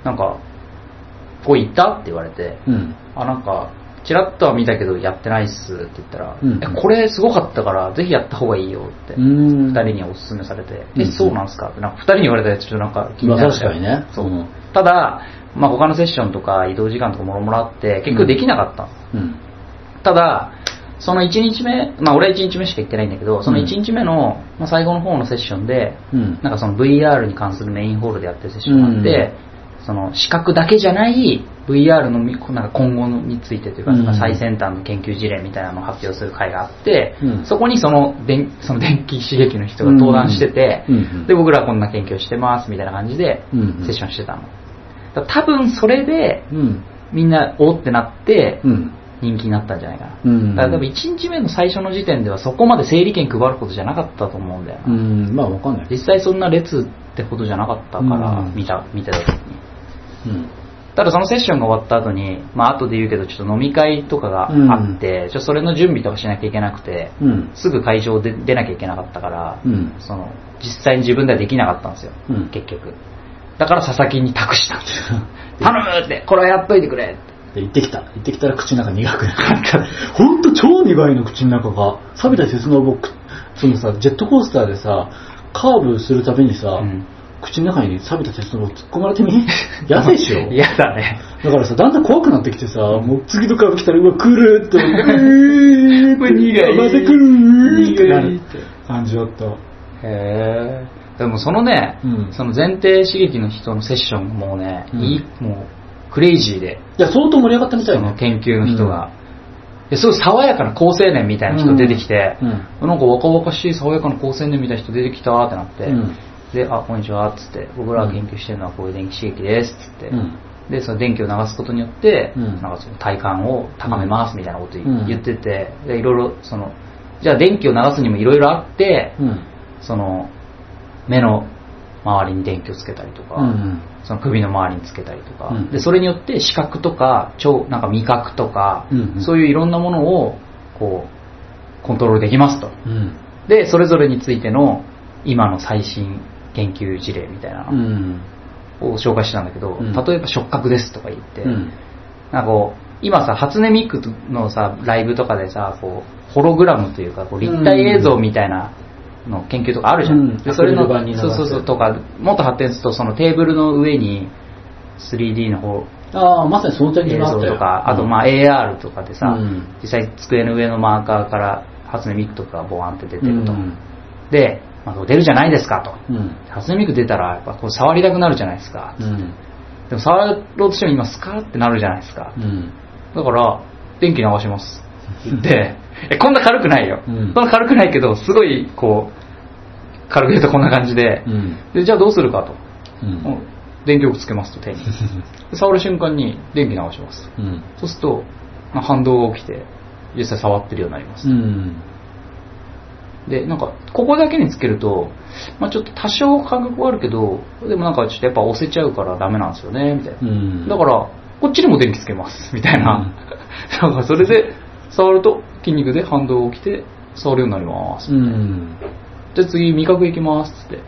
なんか、ここ行ったって言われて、うん。あ、なんか、チラッとは見たけどやってないっすって言ったら、うんえこれすごかったからぜひやった方がいいよって、うん。二人にお勧めされて、うんえ、そうなんすかって、なんか二人に言われたらちょっとなんか気にまあなる確かにね。そううん。ただ、まあ、他のセッションとか移動時間とかもろもろあって、結局できなかったの。うん。ただ、その1日目、まあ俺は1日目しか行ってないんだけど、その1日目の、まあ、最後の方のセッションで、うん。なんかその VR に関するメインホールでやってるセッションがあって、その視覚だけじゃない VR のみなんか今後についてというか、うん最先端の研究事例みたいなのを発表する会があって、うんそこにその電その電気刺激の人が登壇してて、うんうんで僕らこんな研究をしてますみたいな感じでうんうんセッションしてたの。多分それでうん。みんなおーってなって、うん。人気になったんじゃないかな。うんだから多分1日目の最初の時点ではそこまで整理券配ることじゃなかったと思うんだよな。うん、まあわかんない。実際そんな列ってほどじゃなかったから、うん見た、見てた時に。うん。ただそのセッションが終わった後に、まあ後で言うけどちょっと飲み会とかがあって、ちょっとそれの準備とかしなきゃいけなくて、うん。すぐ会場で出なきゃいけなかったから、うん。その実際に自分ではできなかったんですよ、うん結局。だから佐々木に託したんですよ。頼むって、これはやっといてくれって。で、行ってきた。行ってきたら口の中苦くなった。ほんと超苦いの、口の中が。錆びた鉄の僕、そのさ、ジェットコースターでさ、カーブするたびにさ、うん口の中に錆びた鉄の棒突っ込まれてみ？嫌でしょ？嫌だね。だからさ、だんだん怖くなってきてさ、もう次のカーブ来たら、うわ、来るって うーこれ苦いまた来るってなる苦いって感じだった。へえ。でもそのね、うんその前提刺激の人のセッションもね、うんいい、もう、クレイジーで、いや、相当盛り上がったみたいね。その研究の人が。ですごい爽やかな高青年みたいな人出てきて、うん。なんか若々しい爽やかな高青年みたいな人出てきたってなって、うん。で、あ、こんにちは、っつって、僕らが研究してるのはこういう電気刺激です、つって、うん。で、その電気を流すことによって、うん。なんかその体感を高めますみたいなことうん。言ってて、でいろいろ、その、じゃあ電気を流すにもいろいろあって、うん。その、目の周りに電気をつけたりとか、うんその首の周りにつけたりとか、うんでそれによって視覚とか聴なんか味覚とか、うんうんそういういろんなものをこうコントロールできますとうん。でそれぞれについての今の最新研究事例みたいなうん。のを紹介したんだけど、うん例えば触覚ですとか言って、うん。なんかこう今さ初音ミクのさライブとかでさこうホログラムというかこう立体映像みたいなの研究とかあるじゃん、うん。でそれのそうそうそうとかもっと発展するとそのテーブルの上に 3D の方ああ、まさにその点に映もあったとか、あとまあ AR とかでさ、うん。実際机の上のマーカーから初音ミクとかボワンって出てると、うん。で、まあ、出るじゃないですかと。うん。初音ミク出たらやっぱこう触りたくなるじゃないですか、うん。でも触ろうとしても今スカーってなるじゃないですか、うん。だから電気流します。って えこんな軽くないよ、うん。こんな軽くないけどすごいこう軽く言うとこんな感じで,、うん。でじゃあどうするかと、うん。うん電極つけますと手にで 触る瞬間に電気流しますうん。そうすると、まあ反動が起きて、実際触ってるようになります。うん。で、なんか、ここだけにつけると、まあちょっと多少感覚はあるけど、でもなんかちょっとやっぱ押せちゃうからダメなんですよね、みたいな。うん。だから、こっちにも電気つけます、みたいな。なんかそれで、触ると筋肉で反動が起きて、触るようになります。うん。じゃあ次、味覚いきます、つって。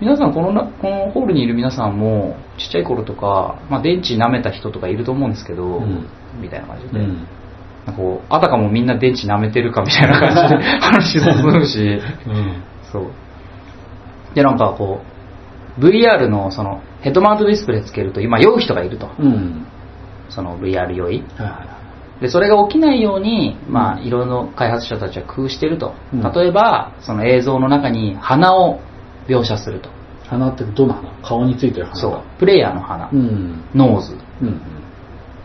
皆さん、このな、このホールにいる皆さんも、ちっちゃい頃とか、まあ電池舐めた人とかいると思うんですけど、うんみたいな感じで。うん。なんかこう、あたかもみんな電池舐めてるかみたいな感じで 話もするし、うん。そう。で、なんかこう、VR のそのヘッドマウントディスプレイつけると今酔う人がいると。うん。その VR 酔い。はいはで、それが起きないように、まあ、いろいろ開発者たちは工夫してると。うん例えば、その映像の中に鼻を描写すると。い。鼻ってどの鼻顔についてる鼻そう。プレイヤーの鼻。うん。 nose。うん。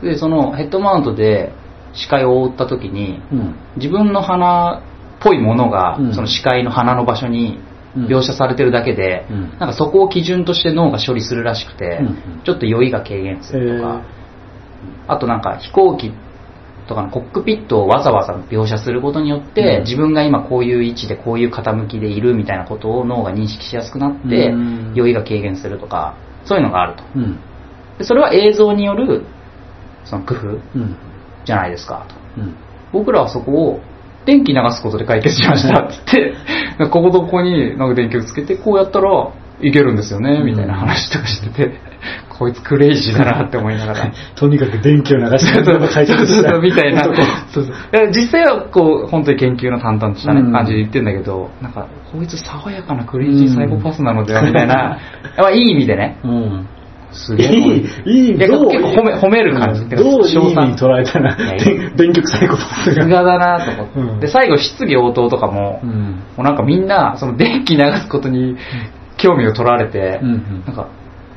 で、そのヘッドマウントで視界を覆った時に、うん。自分の鼻っぽいものが、うんその視界の鼻の場所にうん描写されてるだけで、うんなんかそこを基準として脳が処理するらしくて、うんちょっと酔いが軽減するとか、あとなんか飛行機とかのコックピットをわざわざ描写することによって、うん自分が今こういう位置でこういう傾きでいるみたいなことを脳が認識しやすくなって、うん酔いが軽減するとか、そういうのがあると。うん。でそれは映像によるその工夫うん。じゃないですかと。うん。僕らはそこを電気流すことで解決しましたって言って、こことここになんか電気をつけてこうやったらいけるんですよね、みたいな話とかしてて、こいつクレイジーだなって思いながら。とにかく電気を流してそうそう解決したそうみたいな。男そうそういや実際はこう、本当に研究の淡々とした感じで言ってんだけど、なんか、こいつ爽やかなクレイジーサイコパスなのでは、みたいな、まあいい意味でね、うん。すげえ。いい、いい、結構褒め褒める感じうんどういい意味に捉えたら電電極サイコパスが。だなと思って。うんで、最後、質疑応答とかも、うん。もうなんかみんな、その電気流すことに興味を取られて、うんうんなんか、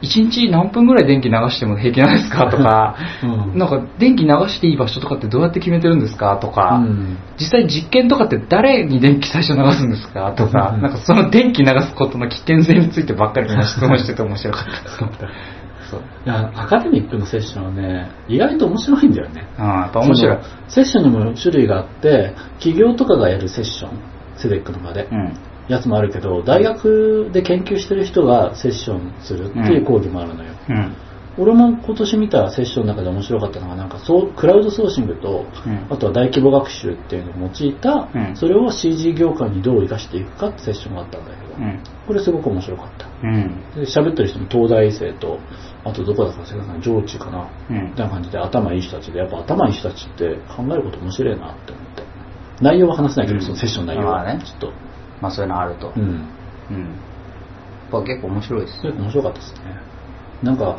一日何分ぐらい電気流しても平気なんですかとか、うんなんか電気流していい場所とかってどうやって決めてるんですかとか、うん実際実験とかって誰に電気最初流すんですかとか、うんなんかその電気流すことの危険性についてばっかり質問してて面白かった。そう。いや、アカデミックのセッションはね、意外と面白いんだよね。うん、やっぱ面白いセッションにも種類があって、企業とかがやるセッション、セデックの場で、うん。やつもあるけど、大学で研究してる人がセッションするっていう講義もあるのよ。うん。俺も今年見たセッションの中で面白かったのが、なんかそう、クラウドソーシングと、うんあとは大規模学習っていうのを用いた、うんそれを CG 業界にどう生かしていくかってセッションがあったんだけど、うん。これすごく面白かった。うん。で喋ってる人も東大生と、あとどこだか忘れたかな、上智かな、うんみたいな感じで頭いい人たちで、やっぱ頭いい人たちって考えること面白いなって思って。内容は話せないけど、うんそのセッションの内容は、まあねちょっと。まあそういうのあると。うん。うん。やっぱ結構面白いですそれ面白かったですね。なんか、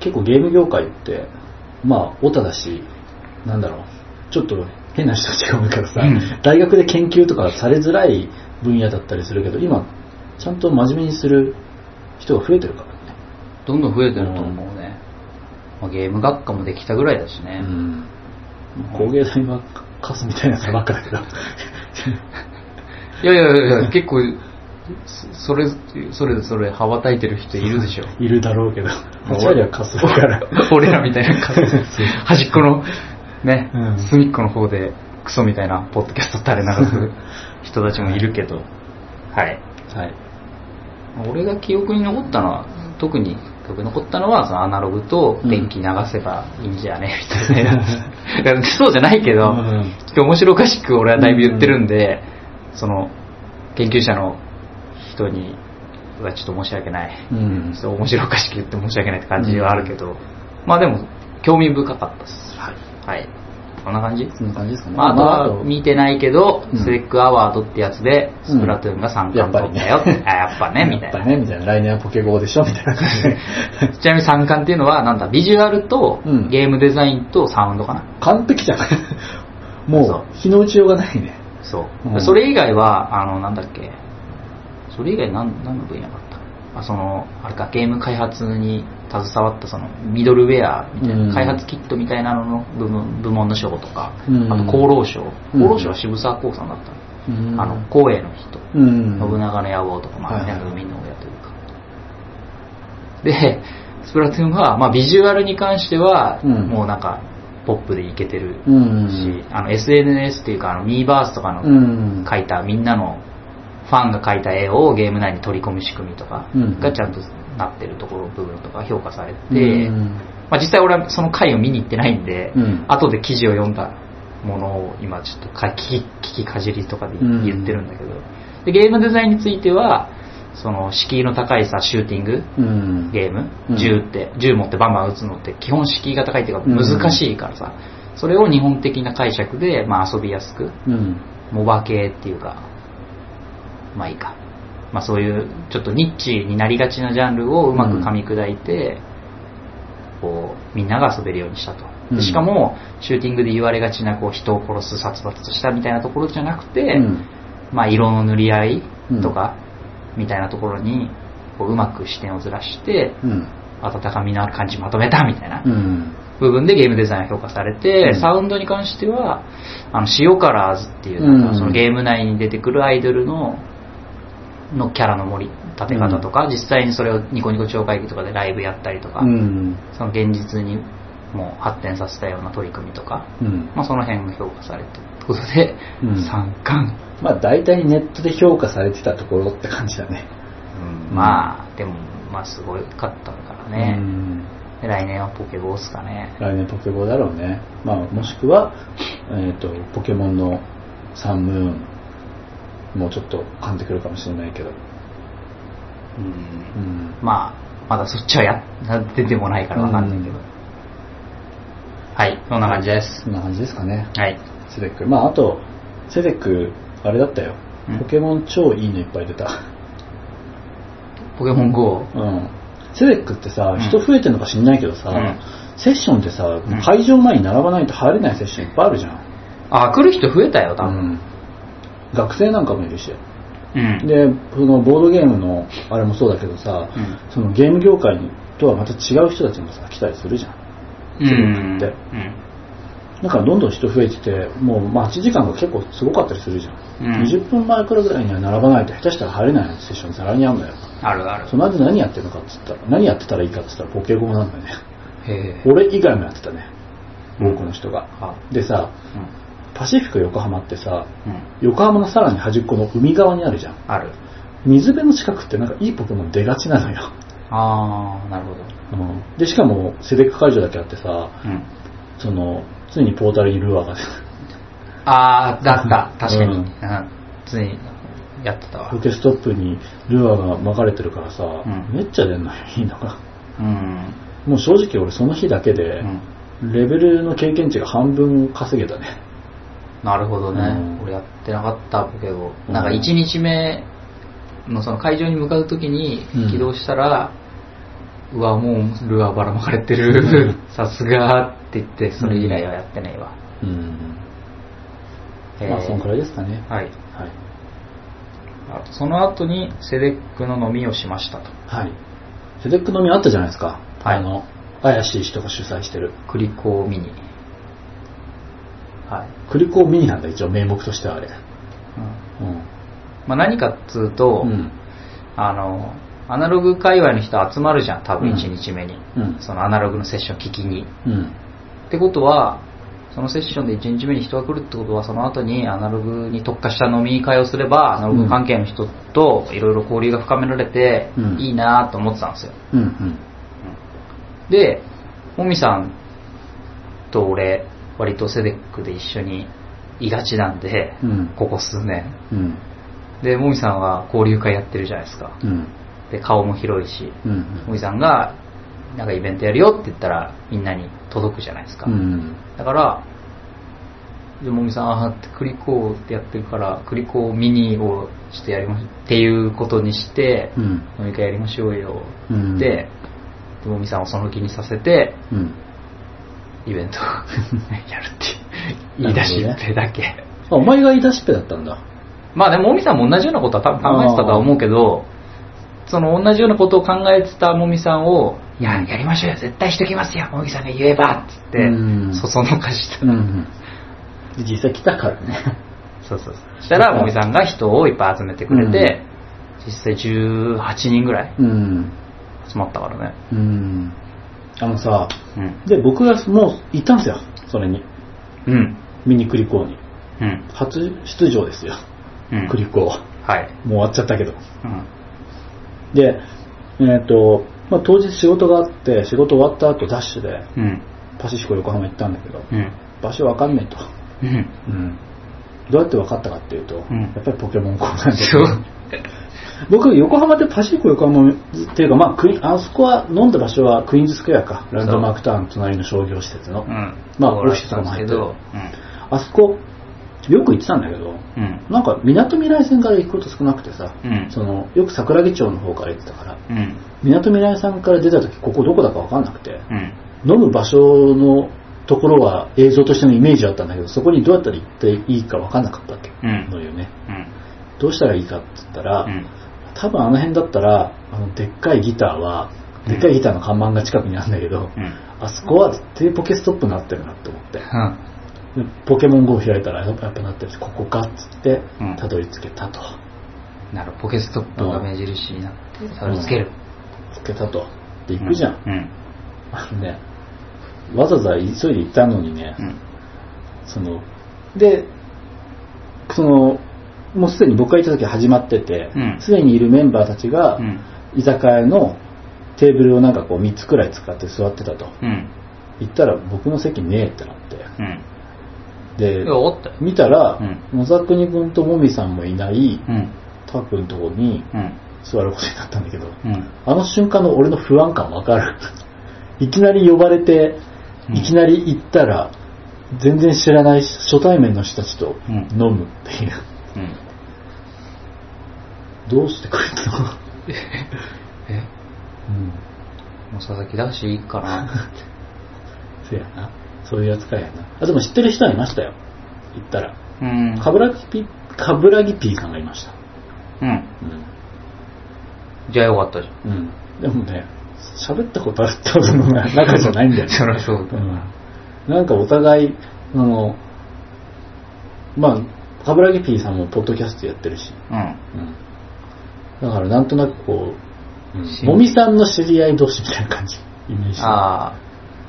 結構ゲーム業界って、まあ、オタだし、なんだろう、ちょっと変な人たちが多いからさ、うん大学で研究とかされづらい分野だったりするけど、今、ちゃんと真面目にする人が増えてるからね。どんどん増えてると思うね。まあ、ゲーム学科もできたぐらいだしね。うん。工芸大はカスみたいなやつばっかだけど。いやいやいや、結構、そそれ、それそれ羽ばたいてる人いるでしょ。いるだろうけど、8割はカスだから。俺らみたいな感じ端っこの、ね、うん隅っこの方でクソみたいなポッドキャスト垂れ流す人たちもいるけど、はい。はい。俺が記憶に残ったのは、特に記憶に残ったのは、そのアナログと電気流せばいいんじゃね？みたいな。そうじゃないけど、うん面白おかしく俺はだいぶ言ってるんで、その、研究者の人にはちょっと申し訳ない。うんちょっと面白おかしく言って申し訳ないって感じはあるけど、まあでも、興味深かったです。はい。はい。こんな感じ？そんな感じですかね。まあ、あとは見てないけど、うんセレックアワードってやつで、スプラトゥーンが3冠取ったよって、あ、やっぱね、みたいな。やっぱね、みたいな。来年はポケゴーでしょみたいな感じで。ちなみに3冠っていうのは、なんだ、ビジュアルとうんゲームデザインとサウンドかな。完璧じゃん。そうもう、日の打ちようがないね。そう。うんそれ以外は、あの、なんだっけ、それ以外何何の分野だった？あ、その、あれか、ゲーム開発に携わった、その、ミドルウェアみたいな、うん開発キットみたいなのの部門部門の賞とか、うんあと厚労省。うん厚労省は渋沢興産だったあの、光栄の人。うん。信長の野望とか、まあ、はいはいね、海の親というか。で、スプラトゥーンは、まあ、ビジュアルに関しては、うんもうなんか、ポップでいけてるうん。し、あの、SNS っていうか、あの、ミーバースとかのうん。描いたみんなのファンが描いた絵をゲーム内に取り込む仕組みとかうん。がちゃんとなってるところ部分とか評価されて、うん。まあ、実際俺はその回を見に行ってないんで、うん。後で記事を読んだものを今ちょっとか聞きかじりとかでうん言ってるんだけど、でゲームデザインについてはその敷居の高いさシューティング？うん。ゲーム、うん。銃って銃持ってバンバン撃つのって基本敷居が高いっていうかうん。難しいからさ、それを日本的な解釈で、まあ、遊びやすくうん。モバ系っていうか、まあいいか。まあそういう、ちょっとニッチになりがちなジャンルをうまく噛み砕いて、こう、みんなが遊べるようにしたと。しかも、シューティングで言われがちな、こう、人を殺す、殺伐としたみたいなところじゃなくて、うん。まあ色の塗り合いとか、みたいなところに、こう、うまく視点をずらして、うん。温かみのある感じまとめたみたいなうん。部分でゲームデザインが評価されて、うんサウンドに関しては、あの、塩カラーズっていう、なんうんかそのゲーム内に出てくるアイドルの、のキャラの盛り立て方とか、実際にそれをニコニコ超会議とかでライブやったりとか、うん。その現実にもう発展させたような取り組みとか、うん。まあその辺が評価されてことで、うん三冠。まあ大体ネットで評価されてたところって感じだね。うんまあ、でも、まあすごかったからね。うんで来年はポケボースかね。来年ポケボーだろうね。まあもしくは、えっ、と、ポケモンのサンムーンもうちょっと噛んでくるかもしれないけど。うんうん。まあ、まだそっちはや出てもないからわかんないけど。うんはい、そんな感じです。そんな感じですかね。はい。セデック。まああと、セデック、あれだったようん。ポケモン超いいのいっぱい出た。ポケモン GO。うん。セデックってさうん、人増えてるのか知んないけどさ、うんセッションってさん、会場前に並ばないと入れないセッションいっぱいあるじゃん。あ、来る人増えたよ、多分。うん。学生なんかもいるし。うん。で、そのボードゲームのあれもそうだけどさ、うんそのゲーム業界とはまた違う人たちもさ、来たりするじゃん。うん。セレクってうん。だからどんどん人増えてて、もう待ち時間が結構すごかったりするじゃん。うん20分前からぐらいには並ばないと下手したら入れないセッションざらにあるのよ。あるあるその間何やってるのかっつったら、何やってたらいいかっつったらポケゴーなんだよね。へえ俺以外もやってたね。多くの人が。あでさ、うんパシフィコ横浜ってさ、うん横浜のさらに端っこの海側にあるじゃん。ある水辺の近くってなんかいいポケモン出がちなのよ。ああなるほどで、しかもセレク会場だけあってさ、うんその、常にポータルにルアーがああだった。確かに、ううんにやってたわ。ポケストップにルアーが巻かれてるからさ、ん。めっちゃ出んのよ、いいのが。うん。もう正直俺その日だけでう、ん。レベルの経験値が半分稼げたね。なるほどね、うん。俺やってなかったポケゴうん。なんか1日目のその会場に向かう時にうん。起動したら、うわもうルアーばらまかれてうるんさすがって言ってそれ以来はやってないわ、うん。へーまあ、そんくらいですかね。はいはい。あとその後にセデックの飲みをしましたとはい。セデック飲みあったじゃないですか。はいあの、怪しい人が主催してる。クリコミニはい、クリコミニなんだ、一応名目としてはあれ。うんうん。まあ、何かっつうと、うん。あのアナログ界隈の人集まるじゃん多分うん1日目に、うんそのアナログのセッション聞きにうん。ってことはそのセッションで1日目に人が来るってことはその後にアナログに特化した飲み会をすればアナログ関係の人といろいろ交流が深められてうんいいなと思ってたんですようん。うん。でもみさんと俺割とセデックで一緒にいがちなんで、うんここ数年うん。でもみさんは交流会やってるじゃないですかうん。で顔も広いしうん。もみさんがなんかイベントやるよって言ったらみんなに届くじゃないですか、うん。だからでもみさんあーってクリコーってやってるからクリコーミニをしてやりましっていうことにして、うん。飲み会やりましょうようんででもみさんをその気にさせてうん。イベントを やるっていう 言い出しっぺだけ、あ、お前が言い出しっぺだったんだ。まあでももみさんも同じようなことは多分考えてたとは思うけどその同じようなことを考えてたもみさんを「いややりましょうよ絶対しときますよもみさんが言えば」っつってうんそそのかした、うん。実際来たからね。そうそうそうそしたらもみさんが人をいっぱい集めてくれて、実際18人ぐらいうん。集まったからねうん。あのさ、うんで、僕がもう行ったんですよ。それに。うんミニクリコーに。うん初出場ですよ。うんクリコー。もはい、う終わっちゃったけど。うんで、えっ、と、まあ、当日仕事があって、仕事終わった後ダッシュでうんパシフィコ横浜行ったんだけど、うん場所わかんねえと。うんうん。どうやって分かったかっていうと、うんやっぱりポケモン GO なんですよ。僕、横浜でパシフィコ横浜っていうか、まあクイあそこは飲んだ場所はクイーンズスクエアか。ランドマークタウン隣の商業施設の。うんまあそうだったんですけどオあそこ、よく行ってたんだけど、うん。うんなんか、みなとみらい線から行くこと少なくてさ、うん。その、よく桜木町の方から行ってたから、うん。みなとみらいさんから出た時、ここどこだか分かんなくて、うん。飲む場所のところは映像としてのイメージあったんだけど、そこにどうやったら行っていいか分かんなかったうん。のよね。うん。どうしたらいいかって言ったら、うん。多分あの辺だったら、あの、でっかいギターは、でっかいギターの看板が近くにあるんだけど、うん。あそこは絶対ポケストップになってるなって思って。ポケモン GO を開いたらやっぱなってるしここかっつってうん。たどり着けたと、なるポケストップが目印になってたどり着ける。つけたと。で行くじゃん、うん。あのねわざわざ急いで行ったのにね、うん。そのでそのもうすでに僕が行った時は始まっててうん。すで、にいるメンバーたちが、うん。居酒屋のテーブルをなんかこう3つくらい使って座ってたと。うん。行ったら僕の席ねえってなって。うんでったよ。見たら、うん。野沢国君ともみさんもいないうん。タクのとこにうん。座ることになったんだけど、うん。あの瞬間の俺の不安感わかる。いきなり呼ばれて、うん。いきなり行ったら、全然知らない初対面の人たちとうん。飲むっていう。うん。どうしてくれたの？え？うん。もう佐々木だしいいかな せやな。そういう扱いやな。あ、でも知ってる人はいましたよ。行ったら。うんかぶらぎピ、かぶらぎピーさんがいました。うんうん。じゃあよかったじゃんうん。でもね、喋ったことあるってことの中じゃないんだよね。そりゃそうだうん。なんかお互い、あの、まあ、カブラギピーさんもポッドキャストやってるし、うん。うん。だからなんとなくこう、しもみさんの知り合い同士みたいな感じ、イメージ。ああ。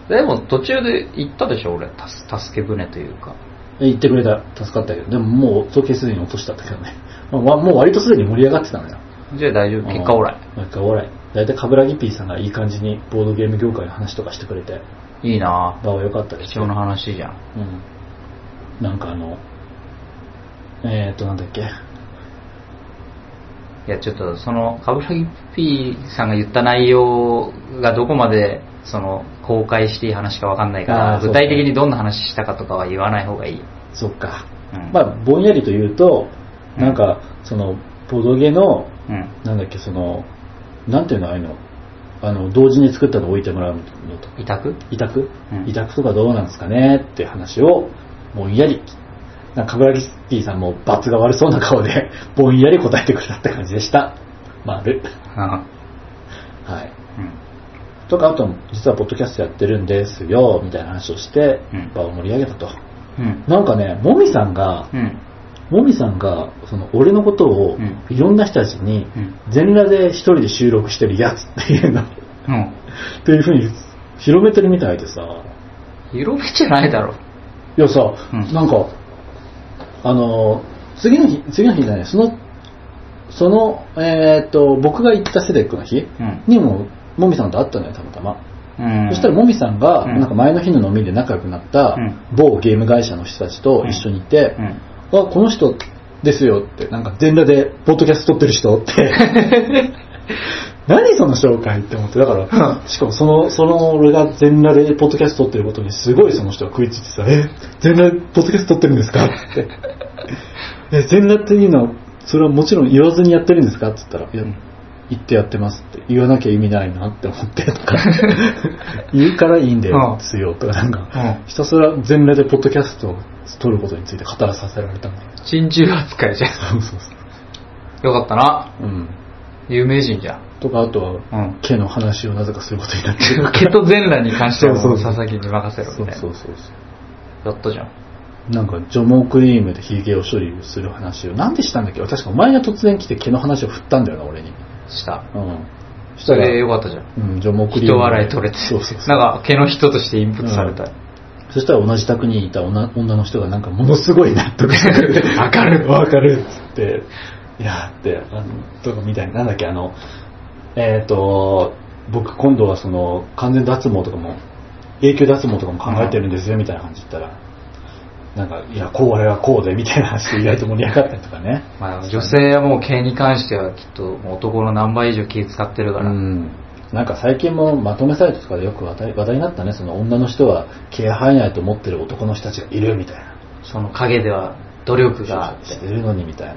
でも途中で行ったでしょ、俺。たす助け舟というか。言ってくれた、助かったけど、でももう、早計すでに落としたんだけどね。まあわもう割とすでに盛り上がってたのよ。じゃあ大丈夫？結果オーライ？うん。結果オーライ。だいたいカブラギピーさんがいい感じにボードゲーム業界の話とかしてくれて、いいな場は良かったです貴重な話じゃん。うん。なんかあの、えーっと、なんだっけ。いや、ちょっとその、カブラギ P さんが言った内容がどこまで、その、公開していい話かわかんないから、具体的にどんな話したかとかは言わない方がいい。そっか。うんまあ、ぼんやりと言うと、うんなんか、その、ボードゲの、うん。なんだっけ、その、なんていうの、ああいうの、あの、同時に作ったのを置いてもらうのと、委託？委託、うん委託とかどうなんですかねって話を、ぼんやり、なんか、かぐらぎピーさんも罰が悪そうな顔で、ぼんやり答えてくれたって感じでした。丸。うん。はい。うん。とか、あと、実はポッドキャストやってるんですよ、みたいな話をしてうん、場を盛り上げたと。うん。なんかね、もみさんが、うん。もみさんが、その、俺のことをうん、いろんな人たちにうん、全裸で一人で収録してるやつっていうの、っうん。ていうふうに広めてるみたいでさ、色目じゃないだろ。いやさ、うんなんか、あの、次の日、次の日じゃない、その、その、えーっと、僕が行ったセデックの日うん。にも、もみさんと会ったのよ、たまたま。うん。そしたらもみさんが、うん。なんか前の日の飲みで仲良くなったうん。某ゲーム会社の人たちと一緒にいて、うん。あ、この人ですよって、なんか全裸でポッドキャスト撮ってる人って、何その紹介って思って、だから、しかもその、その俺が全裸でポッドキャスト撮ってることにすごいその人が食いついてさ、え、全裸でポッドキャスト撮ってるんですか？って。え、全裸っていうのは、それはもちろん言わずにやってるんですか？って言ったら、いやうん、言ってやってますって。言わなきゃ意味ないなって思ってとか、言うからいいんだよ、ですよ、とかなんか、うんひたすら全裸でポッドキャストを撮ることについて語らさせられたんだよ。珍獣扱いじゃん。そうそうそよかったな。う。うん。有名人じゃん。とか、あとは、うん。毛の話をなぜかすることになってる。毛と全裸に関しては佐々木に任せろみたいな。そうそうそうそやったじゃん。う。なんか、除毛クリームでヒゲを処理する話を、なんでしたんだっけ？確かお前が突然来て毛の話を振ったんだよな、俺に。した。うん。しそれよかったじゃん。うん、除毛クリーム。人笑い取れて。そうそう。なんか毛の人としてインプットされた。そしたら同じ宅にいた女女の人がなんかものすごい納得してくれて、わかるわかるっつって、いやーって、あの、とかみたいな、なんだっけ、あの、えっ、と、僕今度はその、完全脱毛とかも、永久脱毛とかも考えてるんですよ、みたいな感じで言ったら、なんか、いや、こう、あれはこうで、みたいな話で意外と盛り上がったりとかね。まあ女性はもう毛に関してはきっと男の何倍以上気使ってるから。うん。なんか最近もまとめサイトとかでよく話題話題になったね、その女の人は毛が生えないと思ってる男の人たちがいるみたいな。その陰では努力が。しててるのにみたいな。う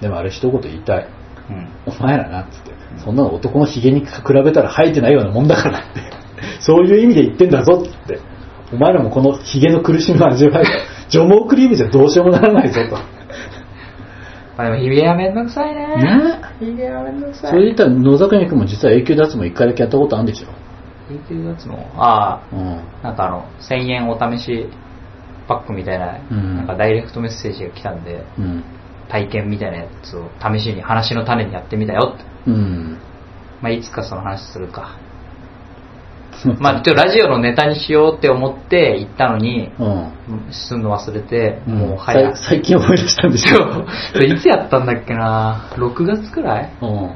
でもあれ一言言いたい。ん。うん。お前らなっつって。そんなの男のヒゲに比べたら生えてないようなもんだからって。そういう意味で言ってんだぞって。お前らもこのヒゲの苦しみを味わいたい。除毛クリームじゃどうしようもならないぞと。まあでもヒゲはめんどくさいね。ねヒゲはめんどくさい。それで言ったら野坂君も実は永久脱毛一回だけやったことあるんでしょ。永久脱毛ああ、うん。なんかあの、1000円お試しパックみたいな、うんなんかダイレクトメッセージが来たんで、うん。体験みたいなやつを試しに話の種にやってみたよって。うん。まあいつかその話するか。まあちょっとラジオのネタにしようって思って行ったのに、うん。すんの忘れて、うんもう早く。さ最近思い出したんでしょ。いつやったんだっけな ?6 月くらい？うん。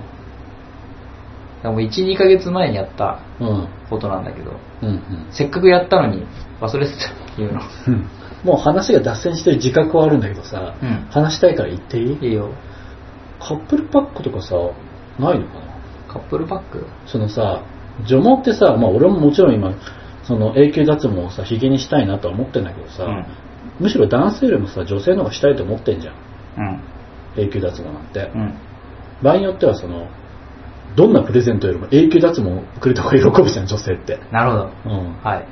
でも1、2ヶ月前にやったうん。ことなんだけど、うん。せっかくやったのに忘れてた、言うの。うん。もう話が脱線してる自覚はあるんだけどさ、うん話したいから言っていい？いいよ。カップルパックとかさ、ないのかな？カップルパック？そのさ、除毛ってさ、まあ俺ももちろん今、その永久脱毛をさ、ヒゲにしたいなとは思ってんだけどさ、うんむしろ男性よりもさ、女性の方がしたいと思ってんじゃん。うん。永久脱毛なんて。うん。場合によってはその、どんなプレゼントよりも永久脱毛をくれた方が喜ぶじゃん、女性って。なるほど。うん。はい。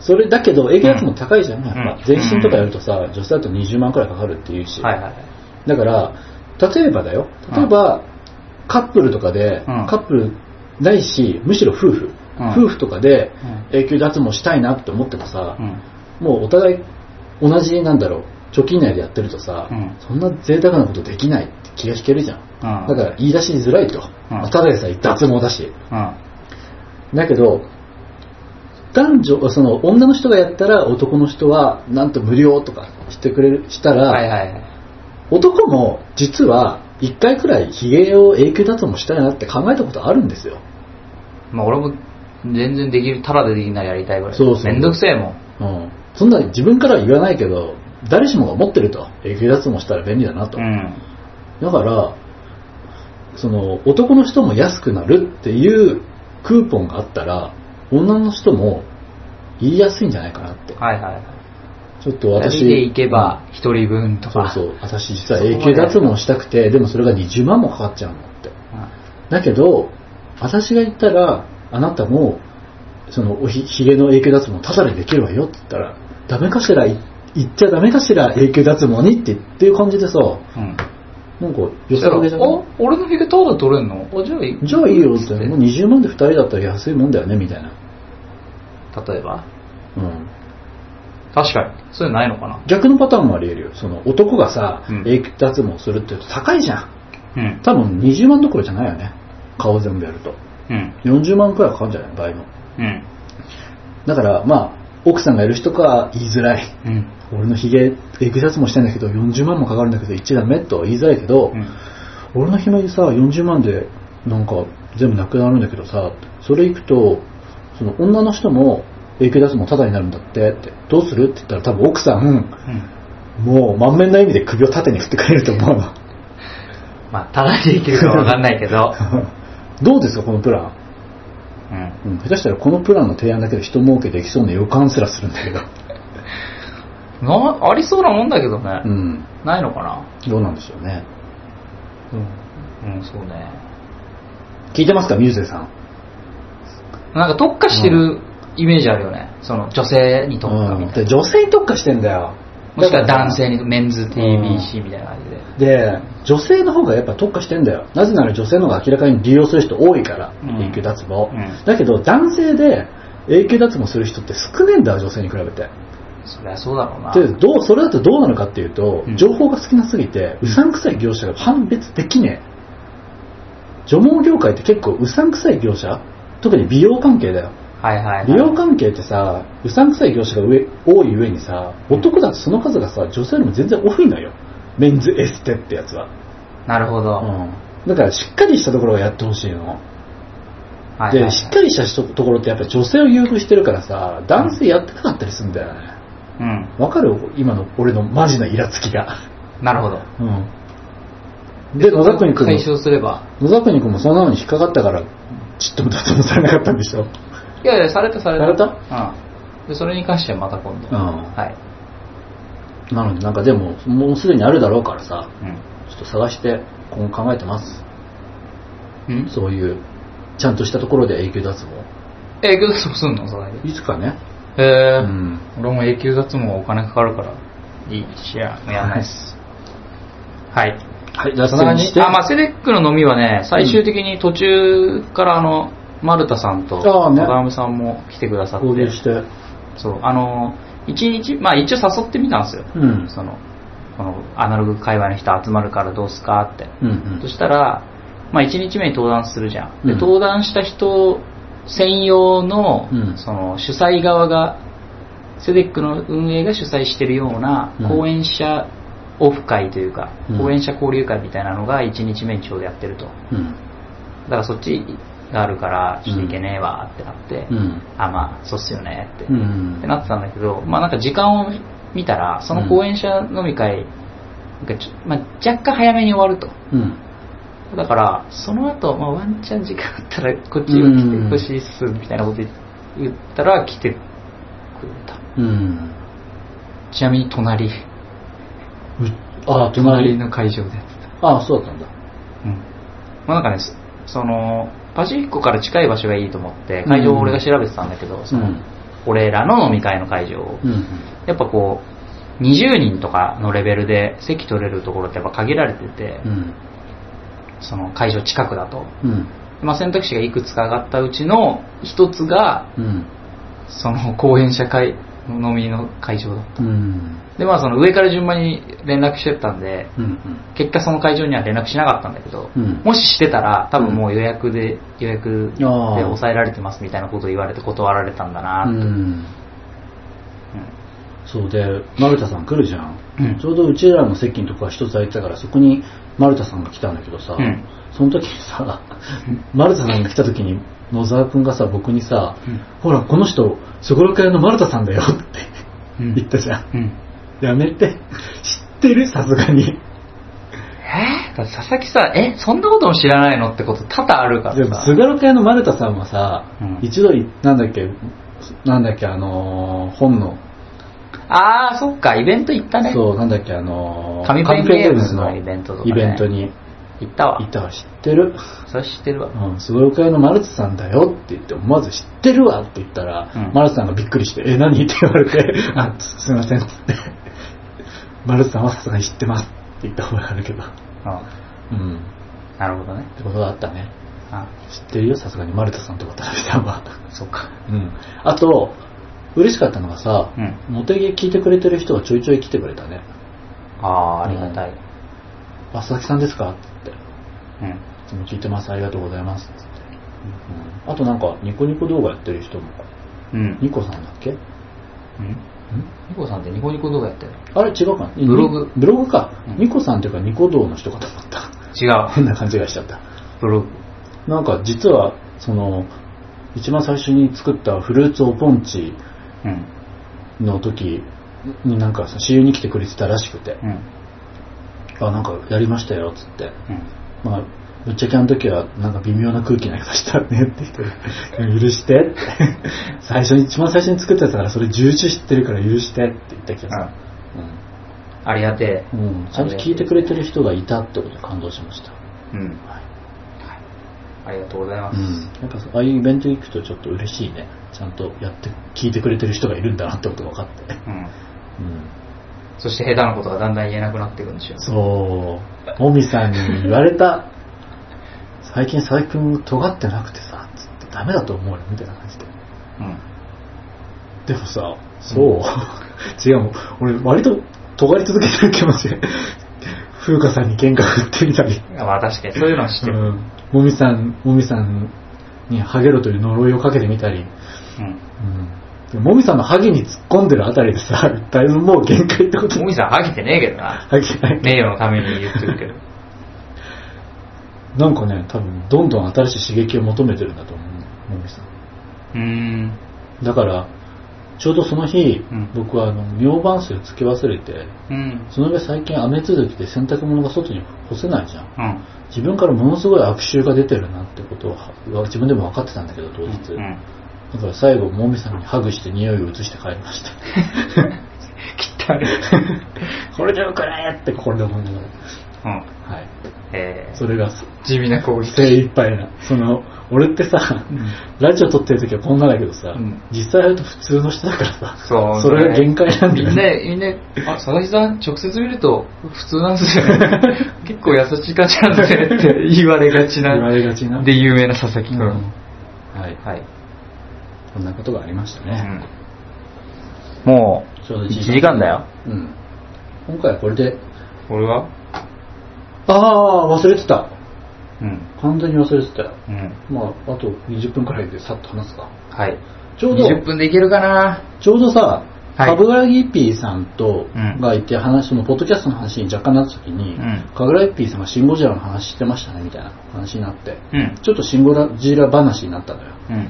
それだけど、永久脱毛高いじゃん。やっうんぱ全身とかやるとさ、女性だと20万くらいかかるっていうし。はいはい。だから、例えばだよ。例えば、カップルとかで、うんカップルないし、むしろ夫婦。うん。夫婦とかでうん。永久脱毛したいなって思ってもさ、うん。もうお互い同じなんだろう。貯金内でやってるとさ、うん。そんな贅沢なことできないって気が引けるじゃん、うん。だから言い出しづらいと、うん。まあただでさえ脱毛だし。うん。だけど男女その女の人がやったら男の人はなんと無料とかしてくれるしたら、はいはいはい。男も実は一回くらいヒゲを永久脱毛したいなって考えたことあるんですよまあ俺も全然できる、タダでできるならやりたいぐらい。そうそうめんどくせえもん。うん、そんな自分からは言わないけど誰しもが思ってると永久脱毛したら便利だなと、うん。だからその男の人も安くなるっていうクーポンがあったら女の人も言いやすいんじゃないかなってはいはいはい。ちょっと私私で行けば一人分とか。そうそう。私実は永久脱毛したくてでもそれが20万もかかっちゃうのって。だけど私が言ったらあなたもそのおひひげの永久脱毛タダでできるわよって言ったらダメかしら？い言っちゃダメかしら？永久脱毛にってっていう感じでさ。うん。うん。なんか良さげじゃないお俺のヒゲタダ取れんの？あ、じゃあいい。じゃあいいよって。もう20万で2人だったら安いもんだよねみたいな。例えば？うん確かに。そういうのないのかな？逆のパターンもあり得るよその男がさうん永久脱毛するって言うと高いじゃんうん。多分20万どころじゃないよね顔全部やるとうん。40万くらいかかるんじゃない？倍のうん。だからまあ奥さんがいる人か言いづらいうん。俺のヒゲエグシャツもしてんだけど40万もかかるんだけど言っちゃダメとは言いづらいけど、うん。俺のひげさ40万でなんか全部なくなるんだけどさそれ行くとその女の人も永久脱毛タダになるんだってってどうする？って言ったら多分奥さんうん。もう満面の意味で首を縦に振ってくれると思うの まあ、タダでできるかわかんないけど。どうですかこのプラン、うん。うん、下手したらこのプランの提案だけで人儲けできそうな予感すらするんだけど な、ありそうなもんだけどね。うんないのかな？どうなんでしょうねうん。うん、そうね。聞いてますかミューゼさん？なんか特化してるイメージあるよね。その女性に特化みたいで女性に特化してんだよ。な。もしくは男性に、メンズ TBC みたいな感じで。で女性の方がやっぱ特化してんだよ。なぜなら女性の方が明らかに利用する人多いから、うん。永久脱毛、うん。だけど男性で永久脱毛する人って少ねえんだよ女性に比べて。そりゃそうだろうな。でどうそれだとどうなのかっていうと、うん。情報が少なすぎてうさんくさい業者が判別できねえ。除毛業界って結構うさんくさい業者特に美容関係だよはいはい、はい。美容関係ってさうさんくさい業者が上多い上にさ男だとその数がさ女性よりも全然多いのよメンズエステってやつはなるほど。うんだからしっかりしたところがやってほしいの。はいはいはいで、しっかりしたところってやっぱり女性を優遇してるからさ、男性やってなかったりするんだよね。うん。わかる？今の俺のマジなイラつきが。なるほど。うん。で、野田国君解も、消すれば。野田国君もそんなのに引っかかったから、ちっとも脱毛されなかったんでしょ？いやいや、されたされた。された？うん。で、それに関してはまた今度。うんはい。なのでなんかでも、もうすでにあるだろうからさ、うん。ちょっと探して今後考えてます。うん？そういう、ちゃんとしたところで永久脱永久脱毛すんの？それ毛。いつかね。へえーうん俺も永久脱毛お金かかるから、いいしや、やんないっす。はい。はい、そんな感じ。してあ、まあ、セレックの飲みはね、最終的に途中からあの、マルタさんと、ああね高山さんも来てくださって。そう、あの、一日、まあ一応誘ってみたんですよ。うん。その、このアナログ界隈の人集まるからどうすかって。うんうんそしたら、まあ1日目に登壇するじゃん。で、うん登壇した人専用の、うんその主催側が、セデックの運営が主催してるようなうん講演者オフ会というか、うん講演者交流会みたいなのが1日目にちょうどやってると。だうん。からそっちがあるから、ちょっといけねえわってなって、うん。あ、まあ、そうっすよねって。うんってなってたんだけど、まあなんか時間を見たら、その講演者飲み会がちょ、まあ、若干早めに終わると。うん。だから、その後、まあ、ワンチャン時間あったら、こっちに来てほしいっす、みたいなこと言ったら、来てくれた。うん。ちなみに隣、うああ、隣。隣の会場でやってた。ああ、そうだったんだ。うん。まあなんかね、そその、パシフィコから近い場所がいいと思って、会場を俺が調べてたんだけど、その、うん俺らの飲み会の会場を、うん。やっぱこう、20人とかのレベルで席取れるところってやっぱ限られてて、うん。その会場近くだと。うん。まあ選択肢がいくつか上がったうちの一つが、うん。その講演者会、飲みの会場だった。うん。で、まあその上から順番に連絡してったんで、うん。結果その会場には連絡しなかったんだけど、うんもししてたら多分もう予約で、予約で抑えられてますみたいなことを言われて断られたんだなうって。ん。そうで、丸田さん来るじゃん。うんちょうどうちらの席のとこが一つ空いてたから、そこに丸田さんが来たんだけどさ、うんその時にさ、丸田さんが来た時に野沢くんがさ、僕にさ、うんほら、この人、すごろく屋の丸田さんだよってうん言ったじゃん。うん。やめて。知ってる？さすがに。え？ー、佐々木さん、え、そんなことも知らないのってこと多々あるかでも、らさ。すごろく屋の丸田さんはさ、うん一度い、なんだっけ、なんだっけ、あのー本の、あー、そっか、イベント行ったね。そう、なんだっけ、あのー紙ペンゲームズのイベントとかねイベントに行ったわ行。ったわ、知ってる？それ知ってるわ。うん、すごろく屋のマルツさんだよって言って、思わず知ってるわって言ったら、うんマルツさんがびっくりして、え、何？って言われて、あ、すすいませんって言って、マルツさんはさすがに知ってますって言った方があるけど、うん。うん。っなるほどね。てことがあったね。あ、知ってるよ、さすがにマルタさんと渡辺さんは。そっか。うん。あと、嬉しかったのがさ、うんモテギ聞いてくれてる人がちょいちょい来てくれたね。あー、ありがたい。あ、佐々木さんですか？って言って。うん。いつも聞いてます、ありがとうございます。つって。うん、あとなんか、ニコニコ動画やってる人も、うん。ニコさんだっけ？んうん？ニコさんってニコニコ動画やってるあれ違うか？なブログブログか。うんニコさんっていうかニコ動の人かと思った。違う。変な勘違いしちゃった。ブログ。なんか実は、その、一番最初に作ったフルーツおポンチうん。の時になんかさ、CU に来てくれてたらしくて、うん。あ、なんかやりましたよ、つって。うん。まあ、ぶっちゃけあの時はなんか微妙な空気になりましたねって言って、許してって。最初に、一番最初に作ったやつだからそれ重々知ってるから許してって言ったけどさ、ありがてうん。うん。ちゃんと聞いてくれてる人がいたってことで感動しました。え。うん。はい。ありがとうございます。うん。やっぱああいうイベント行くとちょっと嬉しいね。ちゃんとやって、聞いてくれてる人がいるんだなってことが分かって。うん。うん。そして下手なことがだんだん言えなくなっていくんでしょう。そう、もみさんに言われた。最近佐々木くん尖ってなくてさ、つってダメだと思うよ、みたいな感じで。うん。でもさ、そう、違う、俺割と尖り続けてる気持ち。風花さんに喧嘩振ってみたり。まあ確かにそういうのは知ってる。うん。もみさん、もみさんにハゲろという呪いをかけてみたり。うん。うん。でもみさんのハゲに突っ込んでるあたりでさ、だいぶもう限界ってこともみさんハゲてねえけどな。ハゲない。名誉のために言ってるけど。なんかね、多分どんどん新しい刺激を求めてるんだと思う、もみさん。うーん。だから、ちょうどその日、うん僕はあの、明晩水をつけ忘れて、うん。その上最近雨続きで洗濯物が外に干せないじゃん。うん。自分からものすごい悪臭が出てるなってことは自分でも分かってたんだけど当日、うん。だから最後もみさんにハグして匂いを移して帰りました汚い。これでよくないってこれで思いながうん。らはいえー、それが地味な攻撃。精一杯なその俺ってさ、うんラジオ撮ってる時はこんなだけどさ、うん実際会うと普通の人だからさそう。それが限界なんだよみんな、みんな、あ、佐々木さん、直接見ると普通なんですよね。結構優しい感じなんですねって言われがちな。言われがちなで、有名な佐々木うん君。はいはい。こんなことがありましたね、うん。もう、ちょうど1時間だよ。うん今回はこれで俺は？ああ忘れてたうん。完全に忘れてたようん。まああと20分くらいでさっと話すかはい。ちょうど20分でいけるかなちょうどさ、はいかぐらぎっぴーさんと、うんがいて話、そのポッドキャストの話に若干なった時に、うんかぐらぎっぴーさんがシンゴジラの話してましたねみたいな話になって、うん。ちょっとシンゴジラ話になったのよ。うん。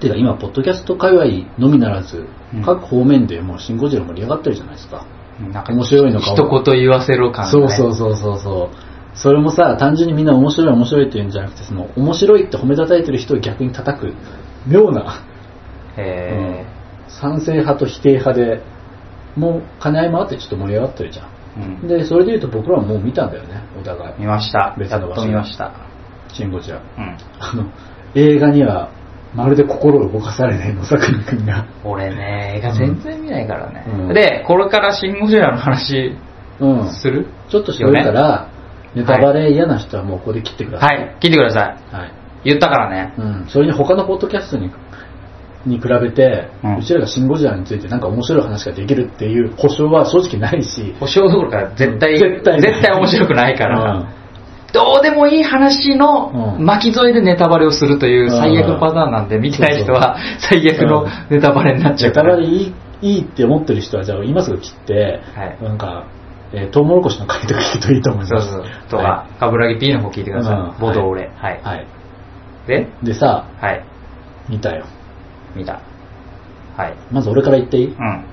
てか今、ポッドキャスト界隈のみならず、うん各方面でもうシンゴジラ盛り上がってるじゃないですか。なんか面白いのか一言言わせろ感がねそうそうそうそうそう。それもさ、単純にみんな面白い面白いって言うんじゃなくて、その面白いって褒めたたいてる人を逆に叩く、妙な、へ賛成派と否定派で、もう兼ね合いもあってちょっと盛り上がってるじゃん。ーうん。で、それで言うと僕らはもう見たんだよね、お互い。見ました。別の場所と見ました。シンゴジラ。うん。あの、映画にはまるで心を動かされない野坂くんが。俺ね、映画全然見ないからね。うんで、これからシン・ゴジラの話うん。する、ちょっとしるから、ネタバレ嫌な人はもうここで切ってくださ。はいい、聞いてください。はい。言ったからね。うん。それに他のポッドキャストにに比べて、ううんちらがシン・ゴジラについてなんか面白い話ができるっていう保証は正直ないし、保証どころか絶対、絶対絶対面白くないから、うんどうでもいい話のうん巻き添えでネタバレをするといううん最悪のパターンなんで、見てない人は最悪のネタバレになっちゃネうから。タバレいいいいって思ってる人は、じゃあ今すぐ切って、はいなんか、えートウモロコシの回とか聞くといいと思います。そうそう。とか、カブラギ P の方聞いてくださうんい。ボドオレ。はい。はい。で、でさ、はい。見たよ。見た。はい。まず俺から言っていい？うん。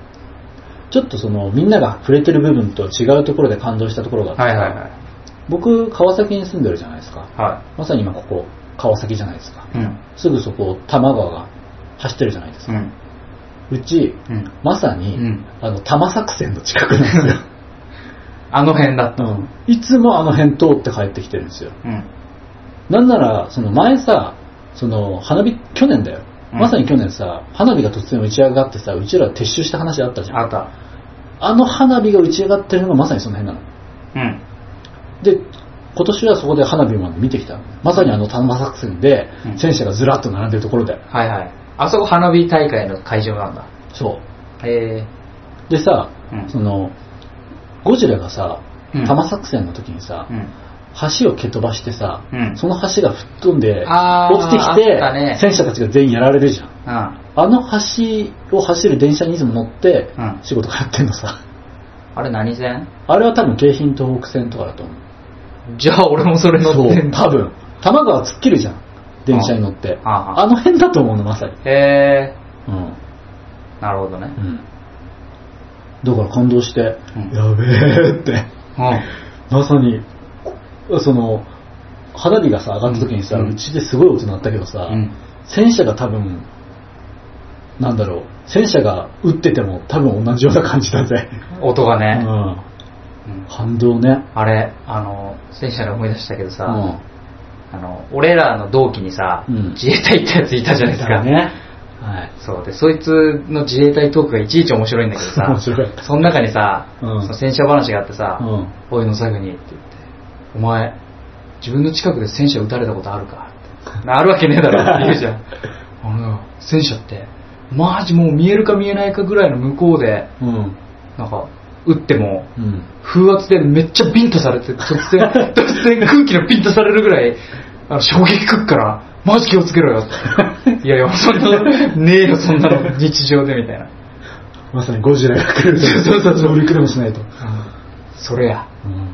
ちょっとその、みんなが触れてる部分と違うところで感動したところがあってさはいはいはい。僕、川崎に住んでるじゃないですか。はまさに今ここ、川崎じゃないですか。い。うん。すぐそこ、多摩川が走ってるじゃないですか。うん。うち、うん。まさに、うんあの、多摩作戦の近くなんですよ。あの辺だった。うん。いつもあの辺通って帰ってきてるんですよ。うん。なんなら、その前さ、その、花火、去年だよ。うんまさに去年さ、花火が突然打ち上がってさ、うちら撤収した話あったじゃん。あった。あの花火が打ち上がってるのがまさにその辺なの。うん。で、今年はそこで花火まで見てきた。まさにあの多摩作戦でうん戦車がずらっと並んでるところで。はいはい。あそこ花火大会の会場なんだ。そへえ。う。でさ、うんその、ゴジラがさ、うん多摩作戦の時にさ、うん。橋を蹴飛ばしてさ、うんその橋が吹っ飛んで、落ちてきあったねて、戦車たちが全員やられるじゃん。うん。あの橋を走る電車にいつも乗ってうん仕事がやってんのさ。あれ何線？あれは多分京浜東北線とかだと思う。じゃあ俺もそれ乗ってんだ。多分。多摩川突っ切るじゃん。電車に乗って。ああああの辺だと思うの、まさに。へえ。うん。なるほどね。うん。だから感動して、うんやべえって。うん。まさに、その、花火がさ、上がった時にさ、うちですごい音鳴ったけどさ、うん戦車が多分、なんだろう、戦車が撃ってても多分同じような感じだぜ。う音がね。ん。うん感動ね。あれ、あの、戦車で思い出したけどさ、うん。あの、俺らの同期にさ、うん自衛隊行ったやついたじゃないですか。だね。はい。そうで、そいつの自衛隊トークがいちいち面白いんだけどさ、その中にさ、うんその戦車話があってさ、うん。おい野作にって言って、お前、自分の近くで戦車撃たれたことあるか？って。あるわけねえだろって言うじゃ ん。あの、戦車って、マジもう見えるか見えないかぐらいの向こうで、うん。なんか、撃っても、うん。風圧でめっちゃビンタされて、突然、突然空気のビンタされるぐらい、あの衝撃くっから、マジ気をつけろよ。いやいや、そんな、ねえよ、そんなの、日常でみたいな。まさにゴジラが来ると。そうそうそう上陸でもしないと。それや。うん。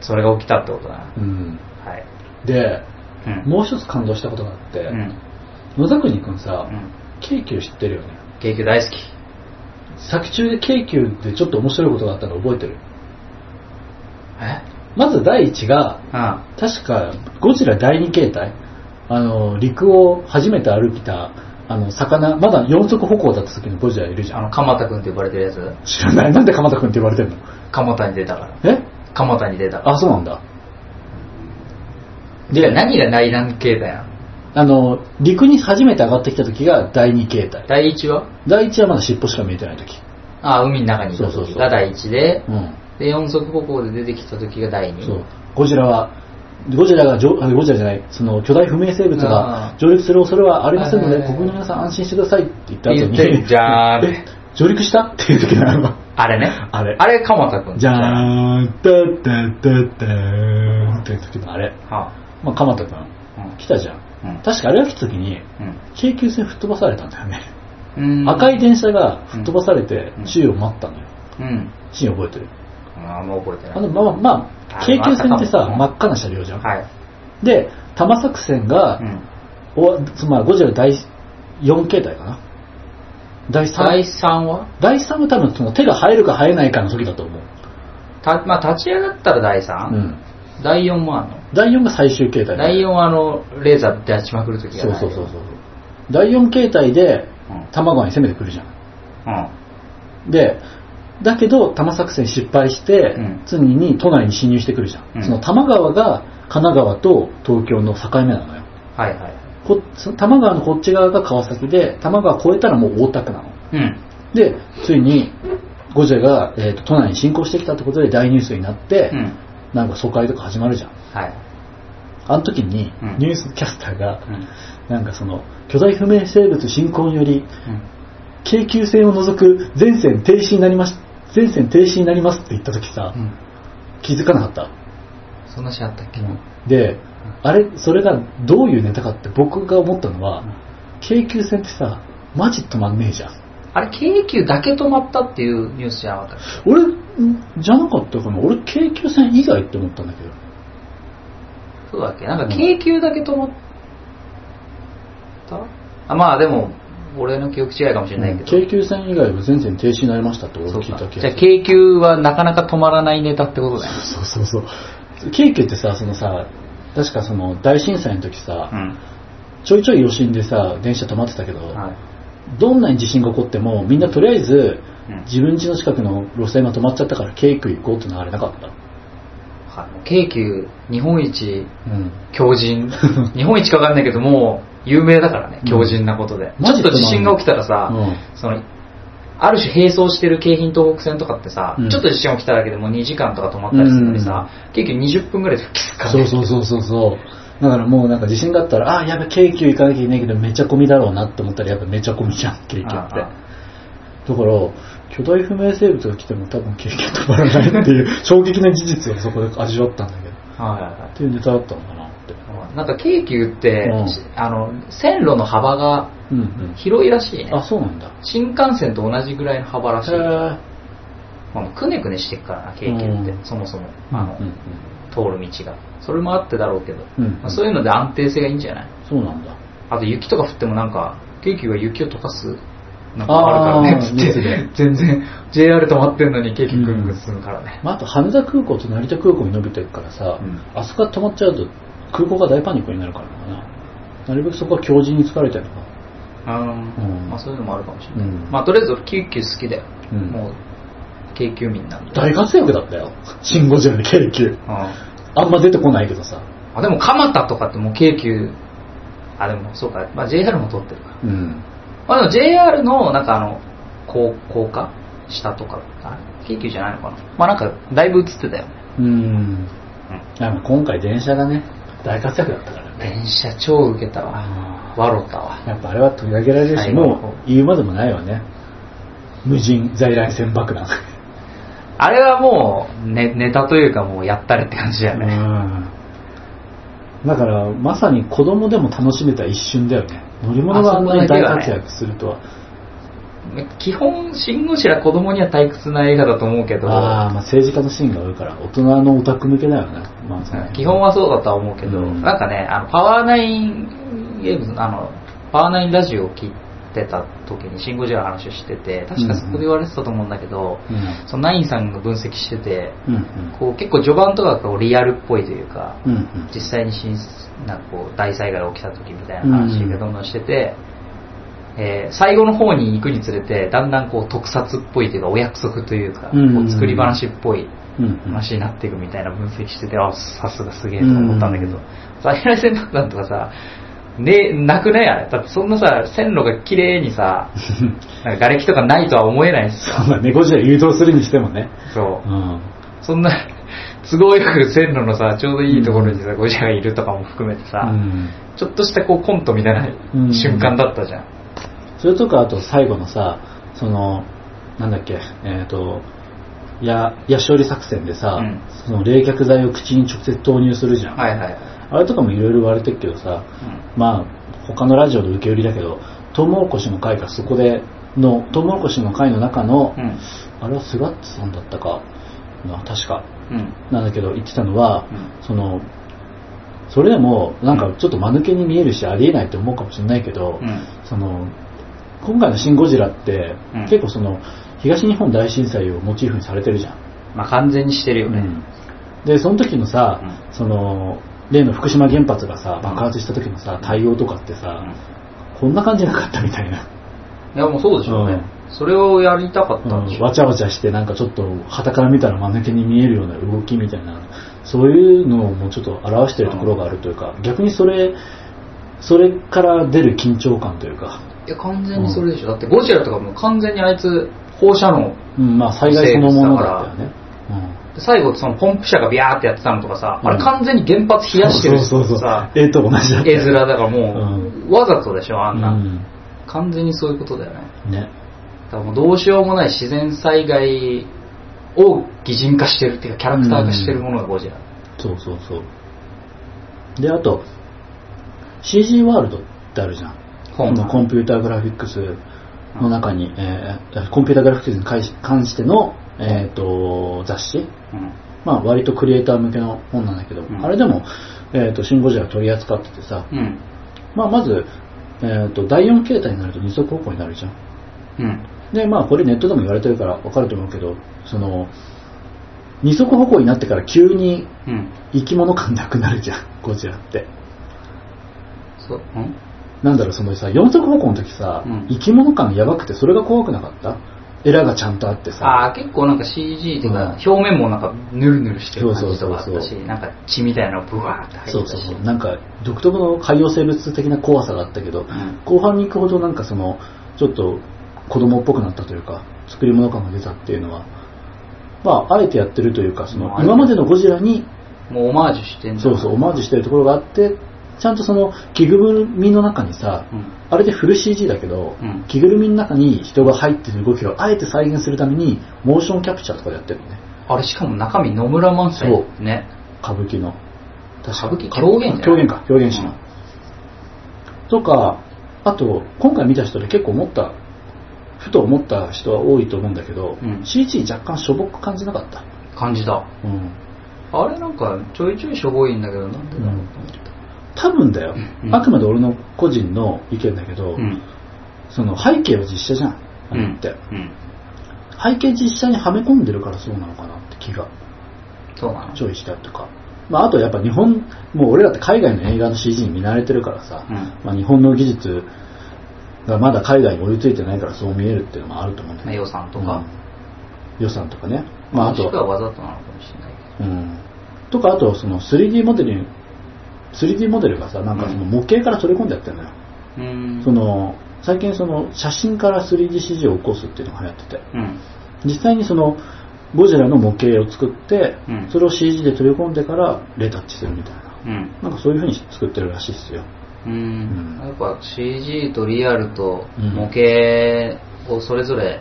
それが起きたってことだな。うん。はい。で、うん。もう一つ感動したことがあって、うん。野田国君さ、うん。京急知ってるよね。京急大好き。作中で京急でちょっと面白いことがあったの覚えてる？え？まず第一が、うん。確かゴジラ第二形態、あの、陸を初めて歩いた、あの、魚、まだ四足歩行だった時のゴジラいるじゃん。あの、鎌田くんって呼ばれてるやつ？知らない。なんで鎌田君って言われてんの？鎌田に出たから。え？鎌田に出たから。あ、そうなんだ。で、何が内南形態なの？あの、陸に初めて上がってきた時が第二形態。第一は？第一はまだ尻尾しか見えてない時。あ、海の中にいたそうそうそう時が第一で、うん。で、四足歩行で出てきた時が第二。そう。ゴジラは、ゴジラがゴジラじゃない、その巨大不明生物あがー上陸する恐れはありませんので、国民の皆さん安心してくださいって言った後に、言ってじゃーん え、上陸した？っていう時なの。あれね。あれあれ、鎌田くん。じゃーん、たったったったーんっていう時のあれ。はまあ、鎌田君、あ、来たじゃん。うん。確かあれが来た時に、うん。京急線吹っ飛ばされたんだよね。うん。赤い電車が吹っ飛ばされてうん、周囲を待ったのよ。うん。シーン覚えてる？あんま覚えてない。あの、まあ、まあ、あ京急線ってさ、真っ赤な車両じゃん。はい。で、多摩作戦がう、ん。おつまりゴジラ第4形態かな？第3、第3は？第3は多分その手が生えるか生えないかの時だと思う。た、まあ、立ち上がったら第 3? うん。第4もあんの第4が最終形態だ第4はあの、レーザー出しまくるときそうそうそうそう。第4形態でうん、多摩川に攻めてくるじゃん。うん。で、だけど、多摩作戦失敗して、うん次に都内に侵入してくるじゃん。うんその多摩川が神奈川と東京の境目なのよ。はいはい。こ多摩川のこっち側が川崎で、多摩川越えたらもう大田区なの。うん。で、ついに、ゴジラが、えーと都内に侵攻してきたってことで大ニュースになって、うん。なんか疎開とか始まるじゃん。はい。あの時にうん、ニュースキャスターが、うん。なんかその、巨大不明生物進行により、うん京急線を除く全線停止になります、全線停止になりますって言った時さ、うん気づかなかった？そんなシーンあったっけ、で、あれ、それがどういうネタかって僕が思ったのは、うん京急線ってさ、マジ止まんねえじゃん。あれ京急だけ止まったっていうニュースじゃなかったっけ？俺、んじゃなかったかな。俺、京急線以外って思ったんだけど。そうだっけ？なんか京急だけ止まった、あまあでも俺の記憶違いかもしれないけど、京急線以外は全線停止になりましたって俺聞いた気がする。じゃあ京急はなかなか止まらないネタってことだよね。そうそうそう。京急ってさ、そのさ、確かその大震災の時さ、うん。ちょいちょい余震でさ、電車止まってたけど、はいどんなに地震が起こっても、みんなとりあえず、うん。自分家の近くの路線が止まっちゃったから京急行こうってのはあれなかった。はい。京急日本一うん。強靭。日本一かわかんないけどもう有名だからねうん。強靭なことで、マジちょっと地震が起きたらさ、うんそのある種並走してる京浜東北線とかってさ、うん。ちょっと地震起きただけでもう2時間とか止まったりするのにさ、京急20分ぐらいでキスかそうそうそうそうそう。だからもうなんか地震があったら、あ、やべ、京急行かなきゃいけないけど、めっちゃ混みだろうなって思ったら、やっぱめっちゃ混みじゃん、京急って。だから、巨大不明生物が来ても多分京急止まらないっていう 衝撃な事実をそこで味わったんだけど、はいはいはいっていうネタだったのかなって。なんか京急って、うんあの線路の幅がうんうん。広いらしいねあ、そうなんだ。新幹線と同じぐらいの幅らしい、へえ。まあ、くねくねしてっからな京急って、うんそもそもあの、うんうん通る道が。それもあってだろうけど、うん。まあ、そういうので安定性がいいんじゃない？そうなんだ。あと雪とか降ってもなんか京急は雪を溶かすなんかあるからね。あーつって全然 JR 止まってんのに京急ぐんぐん進むからね、まあ、あと羽田空港と成田空港に伸びてるからさ、うん。あそこが止まっちゃうと空港が大パニックになるからかな。なるべくそこは強靭に疲れてるのか。あー。うん。まあ、そういうのもあるかもしれない、うん。まあとりあえず俺京急好きだよ、うん。もう京急民なんで大活躍だったよ。シン・ゴジラで京急。ああんま出てこないけどさ。あでも蒲田とかってもう京急あでもそうか、まあ、JR も通ってるかうん。まあでも JR のなんかあの高高架？下とかあ京急じゃないのかな？まあなんかだいぶ映ってたよねうん。いやまあ今回電車がね、大活躍だったからね。電車超受けたわあ笑ったわやっぱあれは取り上げられるし、もう言うまでもないわね。無人在来線爆弾。あれはもう、ね、ネタというかもうやったれって感じだよね。うんだから、まさに子供でも楽しめた一瞬だよね。乗り物があんなに大活躍するとは。基本、シン・ゴジラ子供には退屈な映画だと思うけど、ああ、まあ政治家のシーンが多いから、大人のオタク向けだよね。まあ基本はそうだとは思うけど、うんなんかね、あのパワーナインゲームズ、あの、パワーナインラジオを聞いてた時にシン・ゴジラの話をしてて、確かそこで言われてたと思うんだけど、うん。そのナインさんが分析してて、うんうん。こう結構序盤とかがこうリアルっぽいというか、うんうん。実際に震なんかこう大災害が起きた時みたいな話がどんどんしてて、えー最後の方に行くにつれてだんだんこう特撮っぽいというかお約束というか、うんこう作り話っぽいうんうん。話になっていくみたいな分析しててあさすがすげえと思ったんだけどうん在来線爆弾とかさねなくないあれだってそんなさ線路が綺麗にさ なんか瓦礫とかないとは思えないしさまあ、猫じゃ誘導するにしてもね。そううん。そんな都合よく線路のさちょうどいいところにさゴジラがいるとかも含めてさ、うんちょっとしたこうコントみたいなうん瞬間だったじゃん。それとか、あと最後のさ、その、なんだっけ、えっ、と、や、ヤシオリ作戦でさ、うんその冷却剤を口に直接投入するじゃん。はいはい。あれとかもいろいろ言われてるけどさ、まあ、他のラジオで受け売りだけど、トウモロコシの会がそこでの、トウモロコシの会の中の、うん。あれはスガッツさんだったかな、確か。うん。なんだけど言ってたのは、うんその、それでも、なんかちょっと間抜けに見えるし、ありえないって思うかもしれないけど、うん。その、今回のシン・ゴジラって、うん結構その、東日本大震災をモチーフにされてるじゃん。まあ完全にしてるよね。で、その時のさ、うその、例の福島原発がさ、爆発した時のさ、対応とかってさ、こんな感じなかったみたいな。いやもうそうでしょうね。それをやりたかったんでしょ。う。ん。わちゃわちゃしてなんかちょっと旗から見たら間抜けに見えるような動きみたいなそういうのをもうちょっと表してるところがあるというか逆にそれそれから出る緊張感というか、いや完全にそれでしょ。だってゴジラとかもう完全にあいつ放射能うん、まあ災害そのものだったよね、最後そのポンプ車がビャーってやってたのとかさ、うん。あれ完全に原発冷やしてるそうそうそうさ、絵と同じだった絵面だからもう、わざとでしょ、あんな、うん。完全にそういうことだよね。ね。だからもうどうしようもない自然災害を擬人化してるっていうか、キャラクター化してるものがゴジラ。そうそうそう。であと CG ワールドってあるじゃん。のコンピューターグラフィックスの中に、えーコンピューターグラフィックスに関しての、えー、と雑誌？うんまあ割とクリエイター向けの本なんだけど、うんあれでも、えー、とシン・ゴジラ取り扱っててさ、うん。まあ、まず、えー、と第4形態になると二足歩行になるじゃんうん。でまあこれネットでも言われてるから分かると思うけどその二足歩行になってから急にうん。生き物感なくなるじゃんゴジラってそう。うん？なんだろうそのさ四足歩行の時さ、うん生き物感やばくてそれが怖くなかった？エラがちゃんとあってさ。ああ、結構なんか CG っていうか、うん。表面もなんかヌルヌルしてる感じとかあそうそうそうったし、なんか血みたいなのブワーって入ったし。そうそうそう。なんか独特の海洋生物的な怖さがあったけど、ん。後半に行くほどなんかそのちょっと子供っぽくなったというか作り物感が出たっていうのはまああえてやってるというかそのまあ今までのゴジラにもうオマージュしてんだ。そうそうオマージュしてるところがあってちゃんとその着ぐるみの中にさ、うん。あれでフル CG だけど、うん。着ぐるみの中に人が入ってる動きをあえて再現するためにモーションキャプチャーとかでやってるのね。あれしかも中身野村萬斎ね。歌舞伎の。確歌舞伎？狂言狂言か。狂言師の、うんとかあと今回見た人で結構思ったふと思った人は多いと思うんだけど、うん。CG 若干しょぼく感じなかった。感じだ。うん。あれなんかちょいちょいしょぼいんだけど、なんでだろうと思った。多分だよ、うん。あくまで俺の個人の意見だけど、うん。その背景は実写じゃん。あって、うん。背景実写にはめ込んでるからそうなのかなって気が。そうなの？ちょいしたとか、まあ、あとやっぱ日本もう俺らって海外の映画の CG に見慣れてるからさ、うん。まあ、日本の技術がまだ海外に追いついてないからそう見えるっていうのもあると思うんだまあけど、予算とか。うん。予算とかね、まあ、あもしくはと、わざとなのかもしれないけうん、とかあとその 3D モデルに 3D モデルがさなんかその模型から取り込んでやってるのよ、ど。うん。その最近その写真から 3DCG を起こすっていうのが流行ってて。うん。実際にそのゴジラの模型を作って、うん。それを CG で取り込んでからレタッチするみたいな。うん。なんかそういう風に作ってるらしいですよ。うん。うん。やっぱ CG とリアルとうん模型をそれぞれ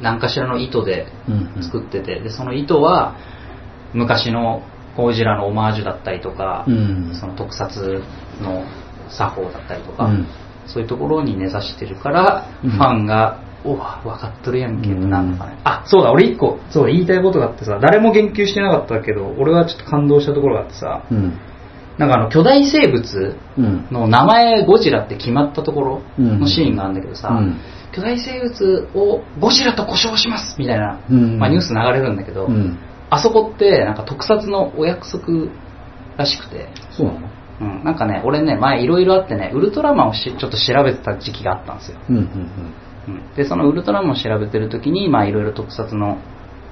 何かしらの意図でうんうん。作ってて、でその意図は昔のゴジラのオマージュだったりとか、うん。その特撮の作法だったりとか、うん。そういうところに根ざしてるから、うん。ファンが「おわ分かっとるやんけ」ってうんなるのかね、あそうだ俺一個そうだ言いたいことがあってさ誰も言及してなかったけど俺はちょっと感動したところがあってさうん。なんかあの巨大生物うん。の名前ゴジラって決まったところうん。のシーンがあるんだけどさ、うん。巨大生物をゴジラと呼称しますみたいな、うん。まあ、ニュース流れるんだけど、うんあそこってなんか特撮のお約束らしくて、そうなの？うん、なんかね俺ね前いろいろあってねウルトラマンをしちょっと調べてた時期があったんですよ、うんうんうん、でそのウルトラマンを調べてる時にまあいろいろ特撮の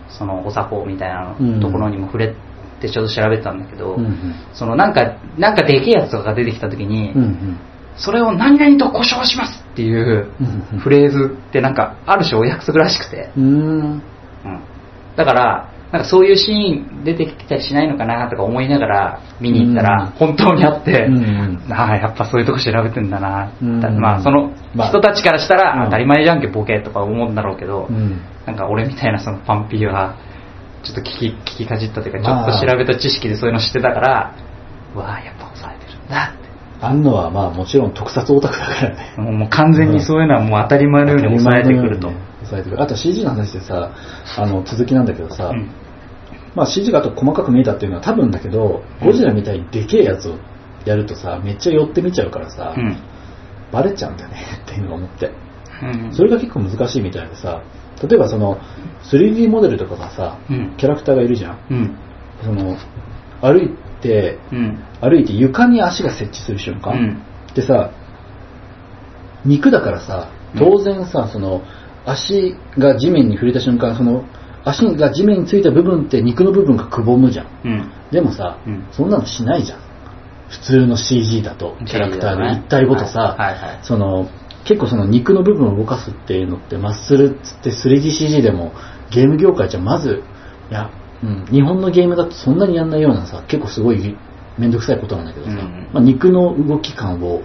そのお作法みたいなところにも触れてちょっと調べてたんだけど、うんうん。そのなんかなんかでけえやつとかが出てきた時に、うんうん。それを何々と呼称しますっていううんうん。フレーズってなんかある種お約束らしくて、うん、だからなんかそういうシーン出てきたりしないのかなとか思いながら見に行ったらうん。本当にあって、ああやっぱそういうとこ調べてんだな、まあそのまあ。人たちからしたら、うん。当たり前じゃんけボケとか思うんだろうけど、うん。なんか俺みたいなそのパンピーはちょっと聞き聞きかじったというかちょまあっと調べた知識でそういうの知ってたから、うわあやっぱ抑えてるんだって。あんのはまあもちろん特撮オタクだからね。もう完全にそういうのはもう当たり前のように抑えてくると。抑えてくる。あと CG の話でさあの続きなんだけどさ、うんまあ CG があと細かく見えたっていうのは多分だけどゴジラみたいにでけえやつをやるとさめっちゃ寄って見ちゃうからさ、うん。バレちゃうんだよね っていうのを思って。うん。それが結構難しいみたいでさ例えばその 3D モデルとかがさうん。キャラクターがいるじゃん。うん。その歩いてうん。歩いて床に足が設置する瞬間、うん。でさ肉だからさ当然さ、その足が地面に触れた瞬間その足が地面についた部分って肉の部分がくぼむじゃんうんでもさ、うんそんなのしないじゃん普通の CG だとキャラクターで一体ごとさ、はいはいはいその結構その肉の部分を動かすっていうのってマッスルっつって 3DCG でもゲーム業界じゃまずいやうん、日本のゲームだとそんなにやんないようなさ、結構すごいめんどくさいことなんだけどさ、うんまあ、肉の動き感を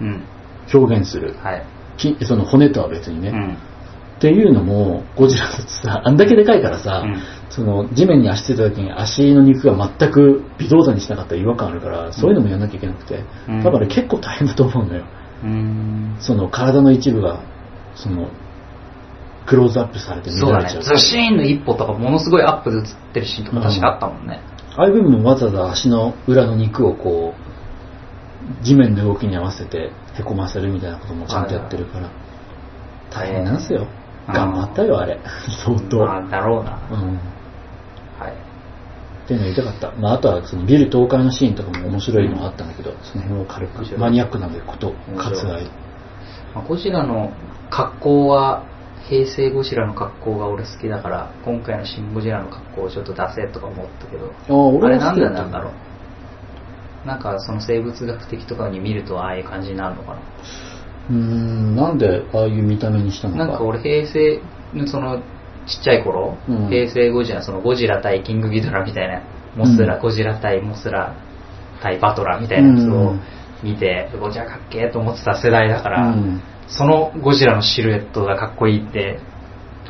うん。表現する。はい。きその骨とは別にね。うん。っていうのも、ゴジラだとさ、あんだけでかいからさ、うんその地面に足ついた時に足の肉が全く微動だにしなかったら違和感あるから、そういうのもやんなきゃいけなくて、うん多分あれ結構大変だと思うのよ。うん。その体の一部が、その、クローズアップされて見そうだね。られちゃう。ズシーンの一歩とかものすごいアップで映ってるシーンとか確かあったもんね。ああいう部分もわざわざ足の裏の肉をこう、地面の動きに合わせてへこませるみたいなこともちゃんとやってるから、大変なんですよ。うん頑張ったよ、あれ。相当。まあ、だろうな。うん。はい。っていうの言いたかった。まあ、あとはそのビル倒壊のシーンとかも面白いのがあったんだけど、その辺を軽く、マニアックなんでこと、割愛。まあゴジラの格好は、平成ゴジラの格好が俺好きだから、今回のシン・ゴジラの格好をちょっと出せとか思ったけど、ああ、俺あれなんは好きだったでなんだろう。なんかその生物学的とかに見るとああいう感じになるのかな。うーん、なんでああいう見た目にしたのか。なんか俺平成のそのちっちゃい頃、うん。平成ゴジラそのゴジラ対キングギドラみたいなモスラ、うん。ゴジラ対モスラ対バトラみたいなやつをうん。見て、ゴジラかっけーと思ってた世代だから、うん。そのゴジラのシルエットがかっこいいって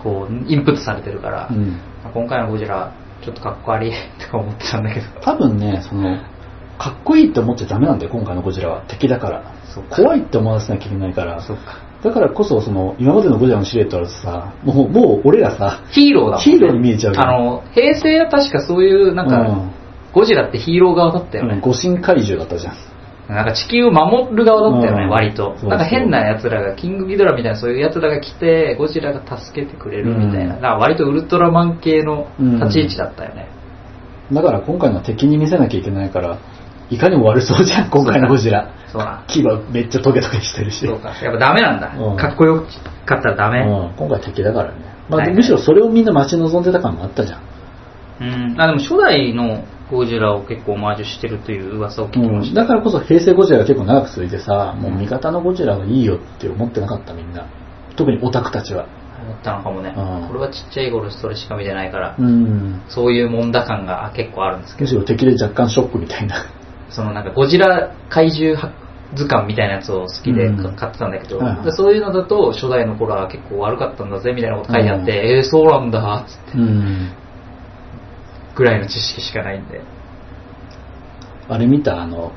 こうインプットされてるから、うん。今回のゴジラちょっとかっこ悪いとか思ってたんだけど。多分ね、その、かっこいいって思っちゃダメなんだよ、今回のゴジラは。敵だから。怖いって思わせなきゃいけないから。そうかだからこそ、その、今までのゴジラのシルエットはさ、もう、もう俺らさ、ヒーローだね、ヒーローに見えちゃうよあの平成は確かそういうなんか、うんゴジラってヒーロー側だったよね、うん五神怪獣だったじゃん。なんか地球を守る側だったよね、うん割となんか変な奴らが、キングギドラみたいなそういう奴らが来て、ゴジラが助けてくれるみたいな。うんだから割とウルトラマン系の立ち位置だったよね。だから今回の敵に見せなきゃいけないから、いかにも悪そうじゃん、今回のゴジラ。そうだ。牙めっちゃトゲトゲしてるし。そうか。やっぱダメなんだ。うんかっこよかったらダメ。うん、今回敵だからね。まあ、はいはいむしろそれをみんな待ち望んでた感もあったじゃん。うん。あ、でも初代のゴジラを結構オマージュしてるという噂を聞きまうん、した。だからこそ平成ゴジラが結構長く続いてさ、もう味方のゴジラはいいよって思ってなかったみんな。特にオタクたちは。思ったのかもねうん。俺はちっちゃい頃それしか見てないから、うん。そういうもんだ感が結構あるんですけどむしろ敵で若干ショックみたいな。そのなんかゴジラ怪獣図鑑みたいなやつを好きでうん買ってたんだけど、はいはいでそういうのだと初代の頃は結構悪かったんだぜみたいなこと書いてあって、えー、そうなんだっつってうん。ぐらいの知識しかないんであれ見た？あの、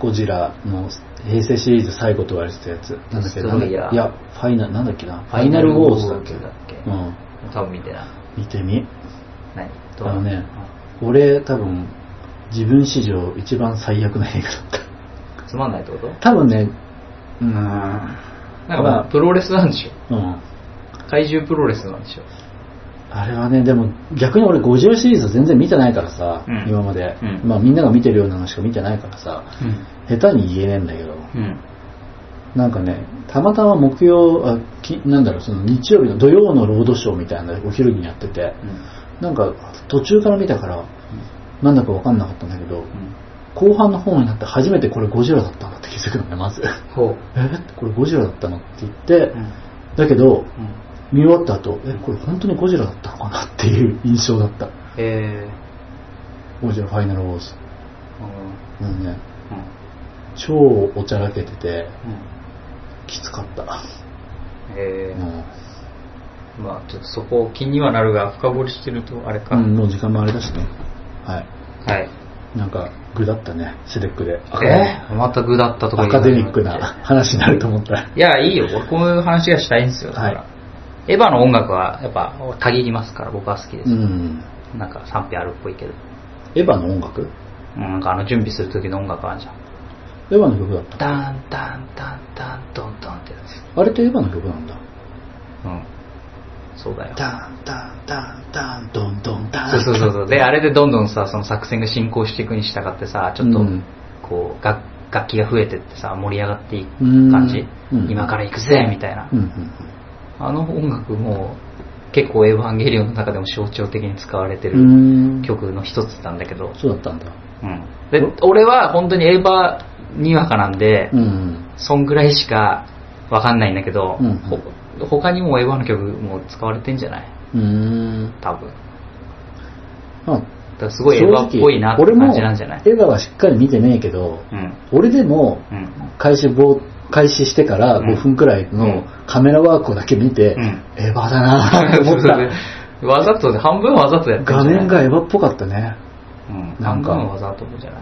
ゴジラの平成シリーズ最後と言われてたやつ。なんだっけ？デストロイヤーなんだいや、ファイナル、なんだっけな？ファイナルウォーズだっけ？だっけ？うん。多分見てない見てみ。何どう？あのね、俺多分、自分史上一番最悪な映画だった。つまんないってこと？多分ね、うーん。なんかまあプロレスなんでしょ。うん。怪獣プロレスなんでしょ。あれはね、でも逆に俺50シリーズ全然見てないからさ、うん。今まで、うん。まあみんなが見てるようなのしか見てないからさ、下手に言えねえんだけど、うん。なんかね、たまたま木曜、あきなんだろう、その日曜日の土曜のロードショーみたいなのお昼にやってて、なんか途中から見たから、なんだかわかんなかったんだけど、後半の方になって初めてこれゴジラだったんだって気づくのね、まず。え？これゴジラだったの？って言って、うん。だけど、うん。見終わった後、え、これ本当にゴジラだったのかなっていう印象だった。えゴジラファイナルウォーズ。ーうん。ね、うん。超おちゃらけてて、うん。きつかった。えうーまあちょっとそこ気にはなるが深掘りしてるとあれか、ん、うんもう時間もあれだしね。はい。はいなんか、具だったね、セデックで。えー、また具だったとかアカデミックな話になると思ったら。いやいいよ俺こういう話がしたいんですよだから、はいエヴァの音楽はやっぱ限りますから僕は好きです、うん。なんか賛否あるっぽいけどエヴァの音楽？うんなんかあの準備する時の音楽あるじゃんエヴァの曲だった。ダンダンダンダンドンドンってやつあれってエヴァの曲なんだ。うんそうだよ。ダンダンダンダンドンドンダン。そうそうそうそう。であれでどんどんさその作戦が進行していくに従ってさちょっとうん。こう楽楽器が増えてってさ盛り上がっていくうん感じ、うん。今から行くぜみたいな、うん。うん。あの音楽も結構エヴァンゲリオンの中でも象徴的に使われてうるん。曲の一つなんだけど、そうだったんだ。うん。で俺は本当にエヴァにわかなんで、うん。そんぐらいしかわかんないんだけど、うん。ほ他にもエヴァの曲も使われてんじゃない？うん。多分まあ、だすごいエヴァっぽいなって感じなんじゃない？俺もエヴァはしっかり見てねえけど、うん。俺でもうん。開始ぼ開始してからうん5分くらいのカメラワークをだけ見て、うんエヴァだなって思った。わざとで、半分わざとやってる画面がエヴァっぽかったね。うん。なんか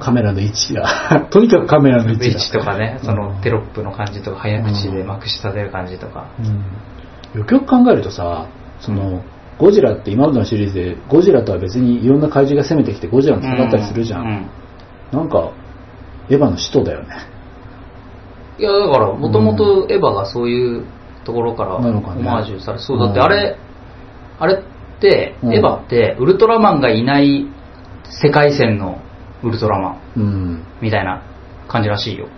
カメラの位置が。とにかくカメラの位置が。位置とかね、そのテロップの感じとか、早口でうんまくし立てる感じとか。うん。よくよく考えるとさ、その、ゴジラって今までのシリーズで、ゴジラとは別にいろんな怪獣が攻めてきてゴジラも戦ったりするじゃん。うん。なんか、エヴァの使徒だよね。いや、だから、もともとエヴァがそういうところからオマージュされ、そう、だってうんあれ、あれって、うんエヴァって、ウルトラマンがいない世界線のウルトラマンうん。みたいな感じらしいよ。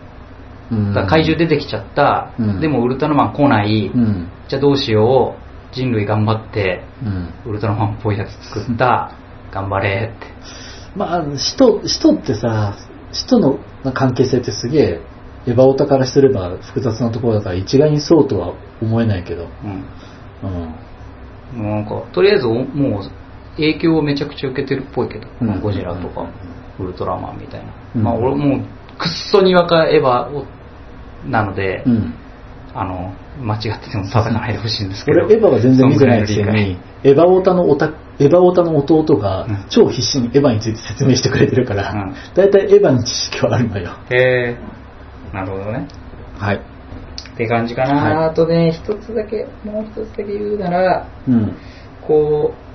うんだ怪獣出てきちゃった、うんでもウルトラマン来ない、うん。じゃあどうしよう、人類頑張って、うん。ウルトラマンっぽいやつ作った、頑張れって。まあ、使徒、使徒ってさ、使徒の関係性ってすげえ、エヴァオタからすれば複雑なところだから一概にそうとは思えないけど。うん。うん。もうなんか、とりあえずおもう影響をめちゃくちゃ受けてるっぽいけど、うんゴジラとか、ウルトラマンみたいな。うんまあ俺もう、くっそにわかエヴァをなので、うん。あの、間違ってても叩かないでほしいんですけど。俺、エヴァは全然見てないくせそんぐらいのに、エヴァオタのおた、エヴァオタの弟がうん超必死にエヴァについて説明してくれてるからうん、だいたいエヴァの知識はあるのよ。へーなるほどね。はい。って感じかな、はいあとね、一つだけ、もう一つだけ言うなら、うん。こう、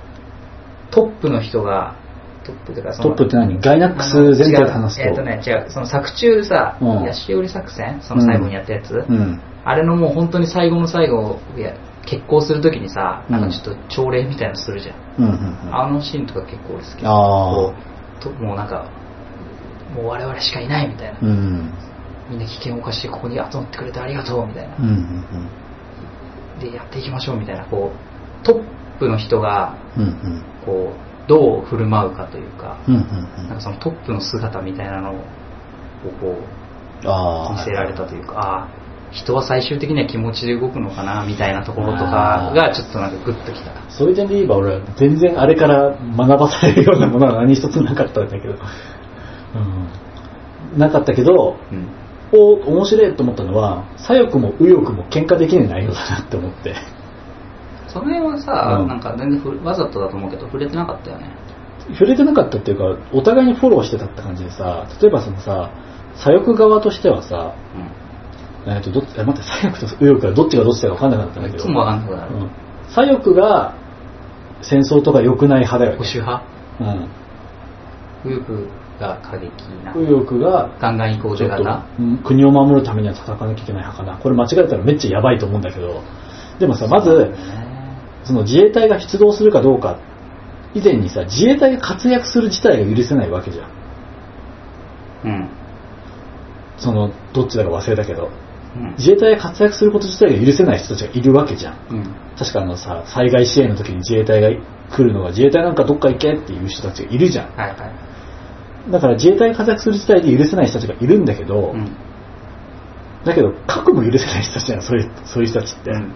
トップの人が、トップというかそのトップって何？ガイナックス全体で話すと？えっ、とね、違う、その作中さ、うんヤシオリ作戦？その最後にやったやつ、うん。あれのもう本当に最後の最後、いや結婚するときにさ、なんかちょっと朝礼みたいなのするじゃん。うん。うん。あのシーンとか結構俺好き。あもうなんか、もう我々しかいないみたいな。ーうん。みんな危険を冒してここに集まってくれてありがとうみたいな。うん。うん。で、やっていきましょうみたいな、こう、トップの人が。こう、どう振る舞うかというか。なんかそのトップの姿みたいなのを、こう。見せられたというか、ああ、人は最終的には気持ちで動くのかなみたいなところとかがちょっとなんかグッときた。そういう点で言えば俺は全然あれから学ばされるようなものは何一つなかったんだけど、うん、なかったけど、うん。お面白いと思ったのは左翼も右翼も喧嘩できない内容だなって思ってその辺はさ、うんなんか全然ふわざとだと思うけど、触れてなかったよね。触れてなかったっていうかお互いにフォローしてたって感じでさ例えばそのさ左翼側としてはさ、えー、とどっえ待って左翼と右翼がどっちがどっちだか分かんなかったんうん。だけどいつもわかんなくなる。うん左翼が戦争とか良くない派だよね保守派？うん右翼が過激な。右翼がガンガン行こうぜちょっと型。うん国を守るためには戦わなきゃいけない派かなこれ間違えたらめっちゃやばいと思うんだけどでもさまずその自衛隊が出動するかどうか以前にさ自衛隊が活躍する事態が許せないわけじゃんうん。そのどっちだか忘れたけどうん。自衛隊が活躍すること自体が許せない人たちがいるわけじゃんうん。確かあのさ災害支援の時に自衛隊が来るのが自衛隊なんかどっか行けっていう人たちがいるじゃんはいはい。だから自衛隊が活躍する事態で許せない人たちがいるんだけど、うん。だけど核も許せない人たちじゃんそういうそういう人たちって、うん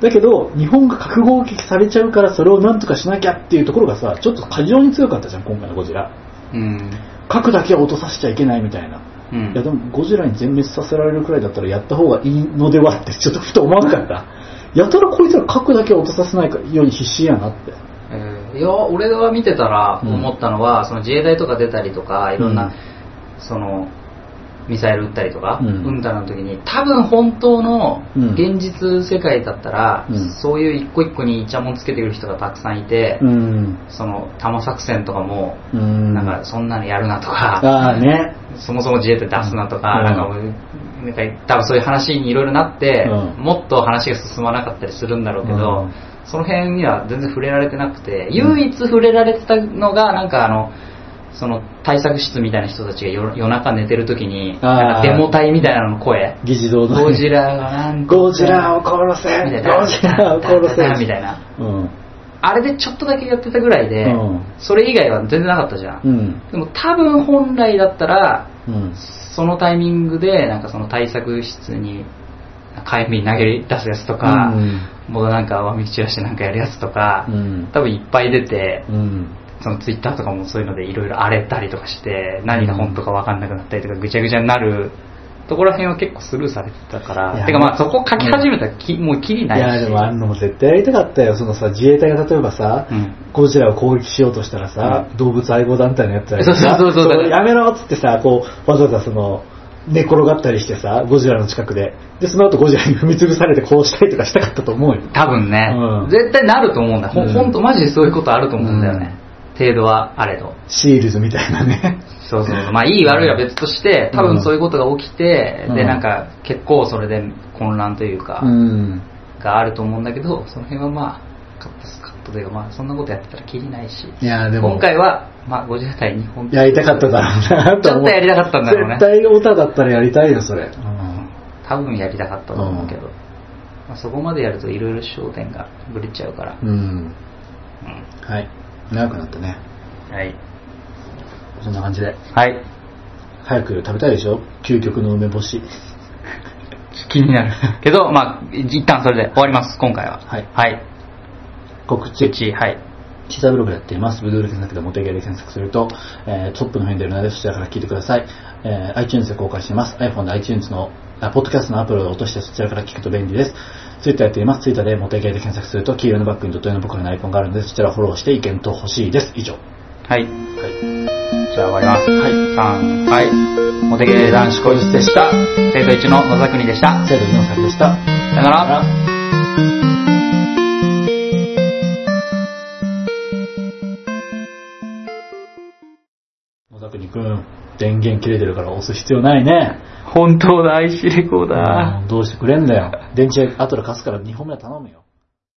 だけど日本が核攻撃されちゃうからそれをなんとかしなきゃっていうところがさちょっと過剰に強かったじゃん今回のゴジラ。うん。核だけは落とさせちゃいけないみたいな、うん。いやでもゴジラに全滅させられるくらいだったらやった方がいいのではってちょっとふと思わなかった？やたらこいつら核だけは落とさせないように必死やなって。えーいや、俺が見てたらうん思ったのは、その自衛隊とか出たりとか、いろんな、うん。その、ミサイル撃ったりとか、うん。うんたらの時に、多分本当のうん。現実世界だったら、うん。そういう一個一個にイチャモンつけてくる人がたくさんいて、うん。その、弾作戦とかも、うん。なんか、そんなのやるなとか、ね。そもそも自衛隊出すなとか、うん。なんかなんか多分そういう話にいろいろなって、うん。もっと話が進まなかったりするんだろうけど、うん。その辺には全然触れられてなくて、唯一触れられてたのが、なんかあの、その対策室みたいな人たちが夜夜中寝てる時に、デモ隊みたいなのの声、議事堂の。ゴジラがなんゴジラを殺せ。みたいな、ゴジラを殺せ。みたいな。うん。あれでちょっとだけやってたぐらいで、うん。それ以外は全然なかったじゃん。うん。でも多分本来だったら、うん。そのタイミングで、なんかその対策室に、火炎瓶投げ出すやつとか、うん。もうなんかわみき散らしてなんかやるやつとか、うん。多分いっぱい出て、うんそのツイッターとかもそういうのでいろいろ荒れたりとかして、何が本当か分かんなくなったりとか、ぐちゃぐちゃになるところら辺は結構スルーされてたから、てかまあそこ書き始めたらき、もうきりいないし。や、でもあんのも絶対やりたかったよ。そのさ、自衛隊が例えばさ、うんゴジラを攻撃しようとしたらさ、動物愛護団体のやつらにさそうそうそうそうやめろっつってさ、こう、わざわざその、寝転がったりしてさ、ゴジラの近くで。で、その後ゴジラに踏み潰されてこうしたりとかしたかったと思うよ。多分ね、うん絶対なると思うんだうんん、ほんとマジでそういうことあると思うんだよね。程度はあれど。シールズみたいなね。そうそうそう。まあいい悪いは別として、多分そういうことが起きて、うんでなんか結構それで混乱というか、うん。があると思うんだけど、その辺はまあ、カットスカットというか、まあそんなことやってたらきりないし。いや、でも。今回は、まあ50対日本やりたかっただろうなと思うちょっとやりたかったんだろうね絶対オタだったらやりたいよ、それ。多分やりたかったと思うけど、まあ、そこまでやるといろいろ焦点がぶれちゃうから。うん。うんはい。長くなったね。はい。そんな感じで。はい。早く食べたいでしょ？究極の梅干し。気になる。けど、まあ、一旦それで終わります、今回は。はいはい。告知。知、はい。シザーブログやっています。ブドウで検索でモテゲーで検索すると、えートップの方に出るので、そちらから聞いてください。えー iTunes で公開しています。iPhone で iTunes の、あ、ポッドキャストのアプリを落としてそちらから聞くと便利です。Twitter やっています。Twitter でモテゲーで検索すると、黄色のバッグにドット絵の僕らのアイコンがあるので、そちらをフォローして意見と欲しいです。以上。はい。はい。じゃあ終わります。はい3、はい。モテゲー男子講師でした。生徒1の野沢国でした。生徒のさんでした。さよなら。野田国くん、電源切れてるから押す必要ないね。本当だ、IC レコーダー。うんどうしてくれんだよ。電池後で貸すから2本目は頼むよ。